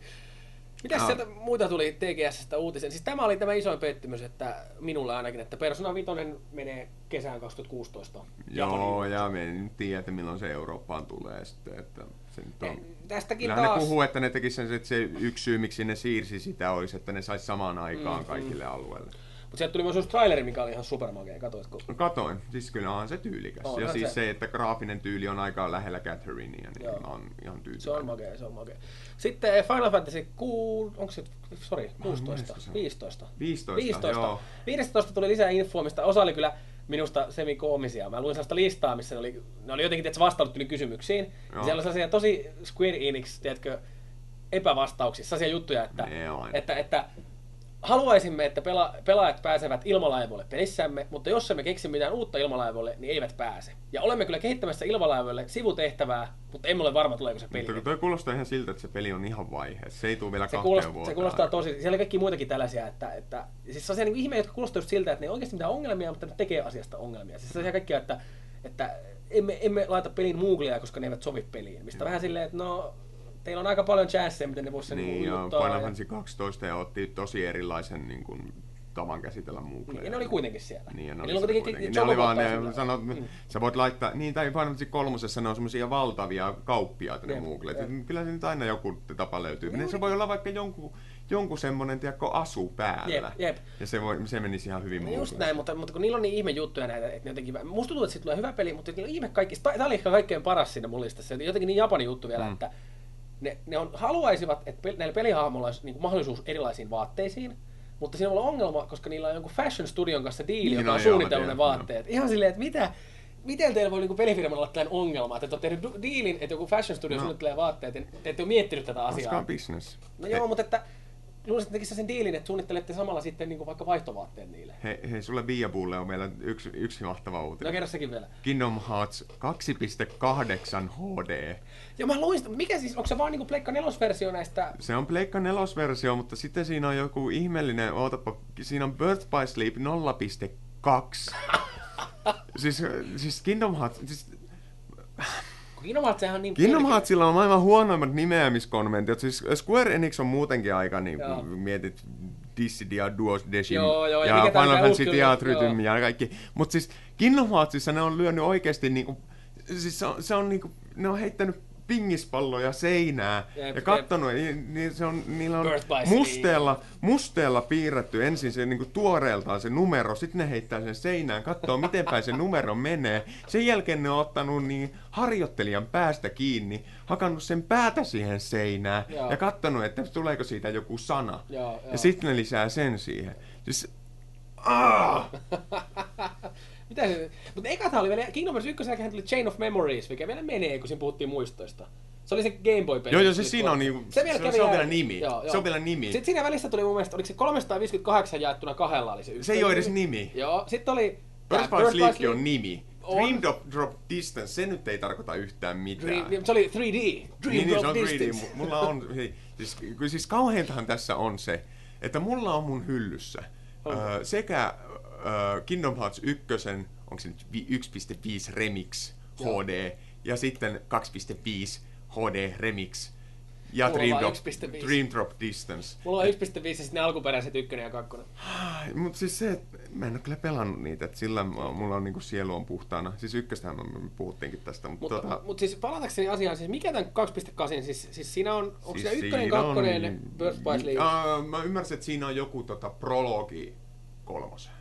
Mitäs Joo. sieltä muita tuli TGSstä uutisen? Siis tämä oli tämä isoin pettymys, että minulle ainakin, että Persona 5 menee kesään 2016. Joo, ja me en tiedä, milloin se Eurooppaan tulee sitten, että se nyt on... Eh, Tästäkin Kyllä taas. ne puhuu, että ne tekisivät sen, että se yksi syy, miksi ne siirsi sitä, olisi, että ne saisi samaan aikaan Mm, kaikille alueille. Mutta sieltä tuli myös uusi traileri, mikä oli ihan supermakea. Katoitko? No katoin, siis kyllä on se tyylikäs. On, ja siis se. se. että graafinen tyyli on aika lähellä Catherinea, niin Joo. mä oon ihan tyytyväinen. Se on makea, se on makea. Sitten eh, Final Fantasy 6, onko se, sorry, 16, muista se on. 15. 15, 15. joo. 15 tuli lisää infoa, mistä osa oli kyllä minusta semikoomisia. Mä luin sellaista listaa, missä ne oli, ne oli jotenkin tietysti niihin kysymyksiin. Ja Joo. siellä oli sellaisia tosi Square Enix, tiedätkö, epävastauksissa, sellaisia juttuja, että, että, että haluaisimme, että pela, pelaajat pääsevät ilmalaivoille pelissämme, mutta jos emme keksi mitään uutta ilmalaivoille, niin eivät pääse. Ja olemme kyllä kehittämässä ilmalaivoille sivutehtävää, mutta emme ole varma, tuleeko se peli. Mutta toi kuulostaa ihan siltä, että se peli on ihan vaiheessa. Se ei tule vielä Se kuulostaa, vuoteen. se kuulostaa tosi, siellä on kaikki muitakin tällaisia, että, että siis sellaisia niin ihmeitä, jotka kuulostaa just siltä, että ne ei oikeasti mitään ongelmia, mutta ne tekee asiasta ongelmia. Siis sellaisia kaikkia, että, että emme, emme laita pelin Mooglea, koska ne eivät sovi peliin. Mistä vähän silleen, että no, teillä on aika paljon chanceja, miten ne voisi sen Niin, ja ujuttaa Final ja- Fantasy 12 ja otti tosi erilaisen niin kuin, tavan käsitellä muukleja. Niin, ne oli kuitenkin siellä. Niin, ne oli kuitenkin kuitenkin. Ne oli vaan, ne, sanot, olla. sä voit laittaa, niin tai Final Fantasy kolmosessa ne on semmosia valtavia kauppiaita ne Jep, muukleet. jep. Kyllä se nyt aina joku tapa löytyy. Niin Niin se voi olla vaikka jonkun, jonkun semmonen, tiedätkö, asu päällä. Jep, jep. Ja se, voi, se menisi ihan hyvin No just näin, mutta, mutta kun niillä on niin ihme juttuja näitä, että ne jotenkin, musta tuntuu, että siitä tulee hyvä peli, mutta niillä on ihme kaikki, tämä oli ehkä kaikkein paras siinä mun listassa, jotenkin niin japani juttu vielä, Mm. että ne, ne on, haluaisivat, että näillä pelihahmoilla olisi niin mahdollisuus erilaisiin vaatteisiin, mutta siinä on ongelma, koska niillä on jonkun fashion studion kanssa diili, Niin, joka no on suunnitellut ne vaatteet. Ihan silleen, että mitä, miten teillä voi niinku pelifirmalla olla tällainen ongelma, että te olette tehnyt du- diilin, että joku fashion studio No. suunnittelee vaatteet, ja te ette ole miettinyt tätä Koska asiaa. on business. No joo, mutta että luulisin, että sen diilin, että suunnittelette samalla sitten niin vaikka vaihtovaatteet niille. Hei, hei sulle Viabulle on meillä yksi, yksi mahtava No uutinen. kerro sekin vielä. Kingdom Hearts 2.8 HD. Joo, mä luin sitä. Mikä siis, onko se vaan niinku Pleikka nelosversio näistä? Se on Pleikka nelosversio, mutta sitten siinä on joku ihmeellinen, ootapa, siinä on Birth by Sleep 0.2. siis, siis Kingdom Hearts, siis Kun Kingdom on niin Kingdom Heartsilla on maailman huonoimmat nimeämiskonventit. Siis Square Enix on muutenkin aika, niin Joo. mietit Dissidia, Duos Deshim Joo, joo, ja ja Final Fantasy Theatrhythm kyllä, ja kaikki. Mutta siis Kingdom Heartsissa ne on lyönyt oikeasti niinku, siis se on, se on niinku, ne on heittänyt pingispalloja seinää Jep, ja jep. kattonut, niin, niin se on, niillä on musteella, musteella piirretty ensin se niinku tuoreeltaan se numero, sitten ne heittää sen seinään, katsoo miten päin se numero menee. Sen jälkeen ne on ottanut niin harjoittelijan päästä kiinni, hakannut sen päätä siihen seinään Joo. ja katsonut, että tuleeko siitä joku sana. Joo, joo. Ja sitten ne lisää sen siihen. Siis, aah! Mitä se, mutta eka tää oli vielä, Kingdom Hearts 1 jälkeen tuli Chain of Memories, mikä vielä menee, kun siinä puhuttiin muistoista. Se oli se Game Boy-peli. Joo, joo, se se oli siinä on niinku- vielä se- se on vielä nimi. Se on vielä nimi. Sitten siinä välissä tuli mun mielestä, oliko se 358 jaettuna kahdella oli se yksi. Se ei ole edes nimi. Joo, sitten oli... Birth by Sleep on nimi. On. Dream Drop, Drop Distance, se nyt ei tarkoita yhtään mitään. Dream, se oli 3D. Dream niin, niin, se Drop on 3D. Distance. Mu- Mulla on, hei, siis, siis kauheintahan tässä on se, että mulla on mun hyllyssä Onko? sekä Kingdom Hearts 1, onko se nyt vi- 1.5 Remix Joo. HD, ja sitten 2.5 HD Remix, ja Mulla Dream Drop, 1.5. Dream Drop Distance. Mulla on 1.5 ja sitten ne alkuperäiset ykkönen ja kakkonen. Mutta siis se, että mä en ole kyllä pelannut niitä, että sillä mulla on niinku sielu on puhtaana. Siis ykköstähän me puhuttiinkin tästä, mutta Mutta tota, mut siis palatakseni asiaan, siis mikä tämän 2.8, siis, siis siinä on, onko Siis siinä ykkönen, siinä on- kakkonen, Birth by Sleep? Aa, mä ymmärsin, että siinä on joku tota, prologi kolmosen.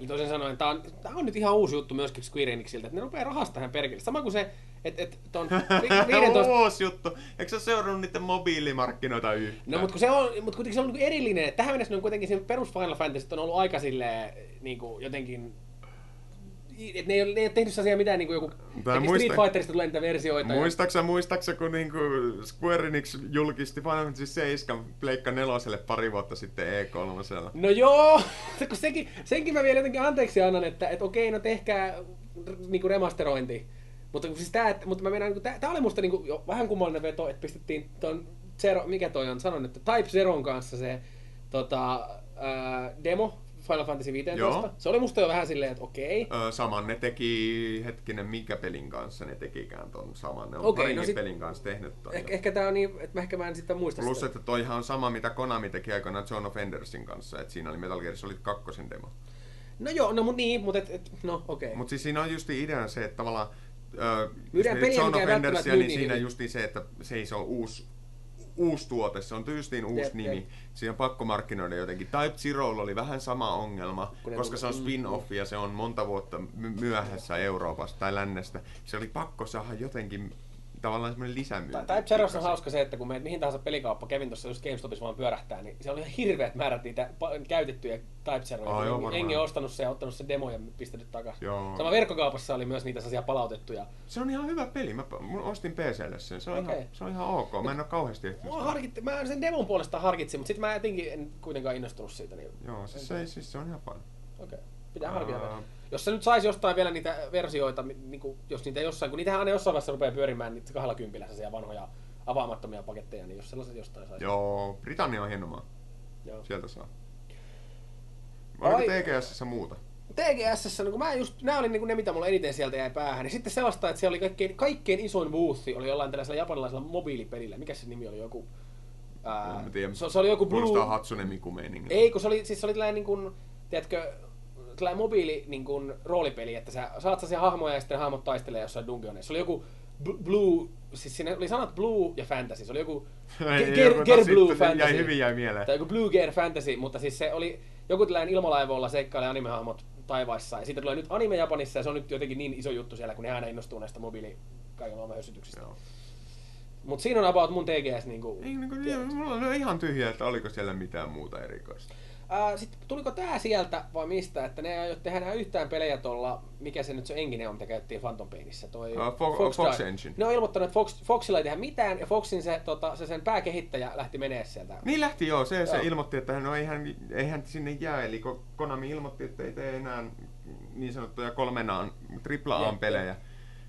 Eli toisin sanoen, tämä on, tää on nyt ihan uusi juttu myöskin Square Enixiltä, että ne rupeaa rahasta tähän perkele. Sama kuin se, että et, ton vi- 15... Uusi juttu. Eikö ole seurannut niiden mobiilimarkkinoita yhtään? No, mutta se on, mutta kuitenkin se on niinku erillinen. että Tähän mennessä ne on kuitenkin sen perus Final Fantasy on ollut aika silleen, niinku jotenkin et ne ei, ole, ne ei ole tehnyt sellaisia mitään niinku joku... Tää Street muista- Fighterista tulee niitä versioita. ja- Muistaaksä, muistaaksä, kun niinku Square Enix julkisti Final Fantasy 7 Pleikka neloselle pari vuotta sitten E3. No joo, kun sekin, senkin mä vielä jotenkin anteeksi annan, että et okei, no tehkää niinku remasterointi. Mutta siis tää, että, mutta mä meinaan, niinku, tää, tää oli musta niinku jo vähän kummallinen veto, että pistettiin ton Zero, mikä toi on, sanon, että Type Zeron kanssa se tota, ää, demo Final Fantasy 15. Joo. Se oli musta jo vähän silleen, että okei. Ö, saman ne teki, hetkinen, minkä pelin kanssa ne tekikään ton saman. Ne on okay, no sit- pelin kanssa tehnyt ton. Eh, ehkä tää on niin, että mä ehkä mä en sitä muista Plus, sitä. että toihan on sama, mitä Konami teki aikoinaan John of Endersin kanssa, että siinä oli Metal Gear Solid 2 demo. No joo, no mut niin, mutta et, et, no okei. Okay. Mutta siis siinä on justi idea se, että tavallaan ö, jos Myydään peliä, John mikä of ei välttämättä Endersia, myy niin niin siinä hyvin. justi se, että se ei se ole uusi, uusi tuote, se on tyystiin uusi Jep, nimi. jep. Siinä on pakko markkinoida jotenkin. Type Zerolla oli vähän sama ongelma, Kun koska se on tuli- spin-off ja se on monta vuotta my- myöhässä Euroopasta tai lännestä. Se oli pakko saada jotenkin tavallaan semmoinen lisämyynti. Tai Type Zerossa on hauska se, että kun menet mihin tahansa pelikauppa, kävin tuossa just GameStopissa vaan pyörähtää, niin siellä oli ihan hirveät määrät niitä käytettyä Type Zeroja. Joo, varmaan. Jengi on ostanut se ja ottanut se demo ja pistänyt takaisin. Joo. Sama verkkokaupassa oli myös niitä sellaisia palautettuja. Se on ihan hyvä peli. Mä mä ostin PClle sen. Se on, Okei. ihan, se on ihan ok. Mä en ole kauheasti ehtinyt Mua sitä. harkitti, mä sen demon puolesta harkitsin, mutta sitten mä jotenkin en kuitenkaan innostunut siitä. Niin... Joo, siis se, siis se on ihan fun. Okei, pitää harkita. Aa. Jos se nyt saisi jostain vielä niitä versioita, niin kuin, jos niitä jossain, kun niitähän aina jossain vaiheessa rupeaa pyörimään niitä kahdella kympillä sellaisia vanhoja avaamattomia paketteja, niin jos sellaiset jostain saisi. Joo, Britannia on hieno maa. Joo. Sieltä saa. Oliko TGSssä muuta? TGS, niin kun mä just, nämä oli niin ne, mitä mulla eniten sieltä jäi päähän. Niin sitten sellaista, että se oli kaikkein, kaikkein isoin boothi, oli jollain tällaisella japanilaisella mobiilipelillä. Mikä se nimi oli? Joku... Ää, tiedä. se, se, oli joku Kuulostaa Blue... Hatsune Miku meiningi. Ei, kun se oli, siis se oli tällainen niin kuin, tiedätkö, tällainen mobiili niin kuin, roolipeli, että sä saat sellaisia hahmoja ja sitten hahmot taistelee jossain dungeonissa. Se oli joku Bl- Blue, siis siinä oli sanat Blue ja Fantasy. Se oli joku Ger, Ger no Blue Fantasy. Jäi hyvin jäi mieleen. Tai joku Blue Gear Fantasy, mutta siis se oli joku tällainen ilmalaivoilla seikkailee animehahmot taivaissa. Ja siitä tulee nyt anime Japanissa ja se on nyt jotenkin niin iso juttu siellä, kun ne aina innostuu näistä mobiili kaiken maailman hösytyksistä. Joo. Mutta siinä on about mun TGS niinku, Ei, niin kuin, tiedot. mulla on ihan tyhjä, että oliko siellä mitään muuta erikoista. Ää, Sitten tuliko tää sieltä vai mistä, että ne ei aio tehdä enää yhtään pelejä tuolla, mikä se nyt se engine on, mitä käytettiin Phantom Painissa, toi Aa, Fo- Fox Drive. Engine. Ne on ilmoittanut, että Fox, Foxilla ei tehdä mitään, ja Foxin se, tota, se sen pääkehittäjä lähti menee sieltä. Niin lähti joo, se, se Joo. ilmoitti, että no eihän, eihän sinne jää, eli ko- Konami ilmoitti, että ei tee enää niin sanottuja kolmenaan, tripla Jep, pelejä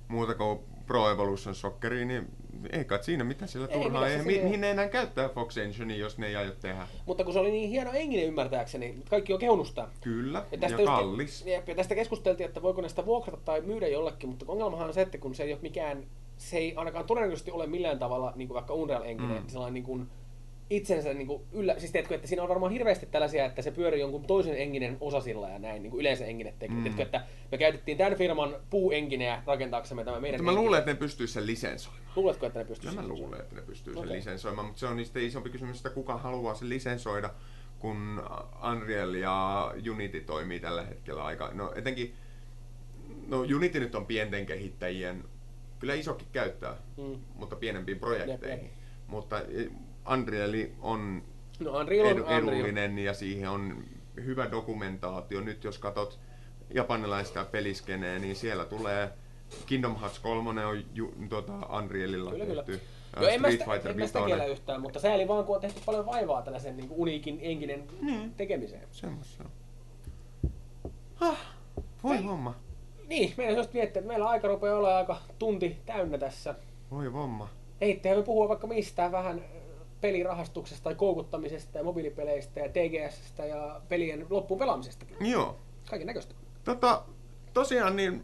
muuta kuin Pro Evolution Socceriin, niin ei kai siinä mitä sillä Ei, turhaa, ei, se mi- mihin ne enää käyttää Fox Engine, jos ne ei aio tehdä. Mutta kun se oli niin hieno engine ymmärtääkseni, kaikki on kehunut sitä. Kyllä, Ja ja, tästä, just- kallis. Jep, ja tästä keskusteltiin, että voiko näistä vuokrata tai myydä jollekin, mutta ongelmahan on se, että kun se ei ole mikään, se ei ainakaan todennäköisesti ole millään tavalla, niin kuin vaikka Unreal Engine, mm. sellainen niin kuin itsensä niin kuin yllä, siis tiedätkö, että siinä on varmaan hirveästi tällaisia, että se pyörii jonkun toisen enginen osasilla ja näin, niin kuin yleensä engine tekee. Mm. Tiedätkö, että me käytettiin tämän firman puuengineä rakentaaksemme tämä meidän Mutta mä luulen, että ne pystyisi sen lisensoimaan. Luuletko, että ne pystyy Kyllä mä luulen, että ne pystyy sen Okei. lisensoimaan, mutta se on niistä isompi kysymys, että kuka haluaa sen lisensoida, kun Unreal ja Unity toimii tällä hetkellä aika, no etenkin, no Unity nyt on pienten kehittäjien, kyllä isokin käyttää, Mm. mutta pienempiin projekteihin, Jep, mutta eh, Unreal on No Unreal on edu, Unreal. edullinen ja siihen on hyvä dokumentaatio. Nyt jos katsot japanilaista peliskeneä, niin siellä tulee Kingdom Hearts 3 on ju, tuota Unrealilla Kyllä, kyllä. tehty. Joo, en mä Street sitä, Fighter en mä sitä 5. kiellä yhtään, mutta sääli vaan, kun on tehty paljon vaivaa tällaisen niin uniikin enkinen Niin. tekemiseen. Semmoista. Ah, voi Ei. homma. Niin, meidän just miettiä, että meillä aika rupeaa olla aika tunti täynnä tässä. Voi homma. Eittehän me puhua vaikka mistään vähän pelirahastuksesta tai koukuttamisesta ja mobiilipeleistä ja TGSstä ja pelien loppuun pelaamisestakin. Joo. Kaiken näköistä. Tota, tosiaan niin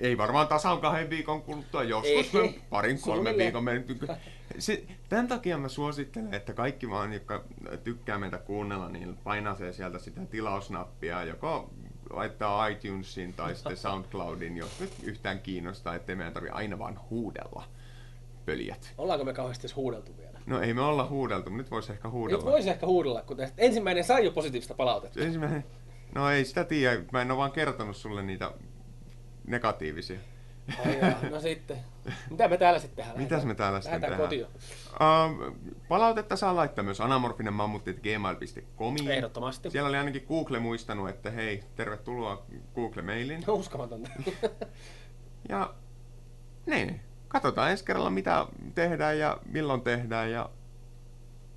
ei varmaan tasan kahden viikon kuluttua, joskus Ei. parin kolmen viikon menty. Se, tämän takia mä suosittelen, että kaikki vaan, jotka tykkää meitä kuunnella, niin painasee sieltä sitä tilausnappia, joko laittaa iTunesin tai sitten SoundCloudin, jos nyt yhtään kiinnostaa, ettei meidän tarvi aina vaan huudella pöljät. Ollaanko me kauheasti huudeltu vielä? No ei me olla huudeltu, nyt voisi ehkä Nyt huudella. voisi ehkä huudella, kun tästä ensimmäinen sai jo positiivista palautetta. Ensimmäinen, no ei sitä tiedä, mä en ole vaan kertonut sulle niitä negatiivisia. Ai no sitten. Mitä me täällä sitten tehdään? Mitäs me täällä sitten tehdään? kotiin. Uh, palautetta saa laittaa myös anamorfinenmammut.gmail.com. Ehdottomasti. Siellä oli ainakin Google muistanut, että hei, tervetuloa Google-mailiin. No, Uskomatonta. Ja niin, katsotaan ensi kerralla mitä tehdään ja milloin tehdään. Ja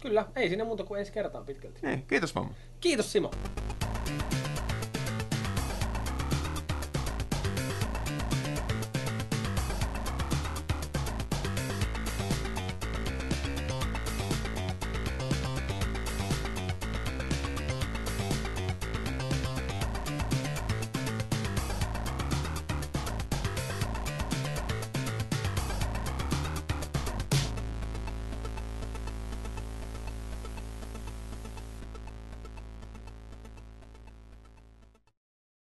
Kyllä, ei siinä muuta kuin ensi kertaan pitkälti. niin, kiitos mamma. Kiitos Simo.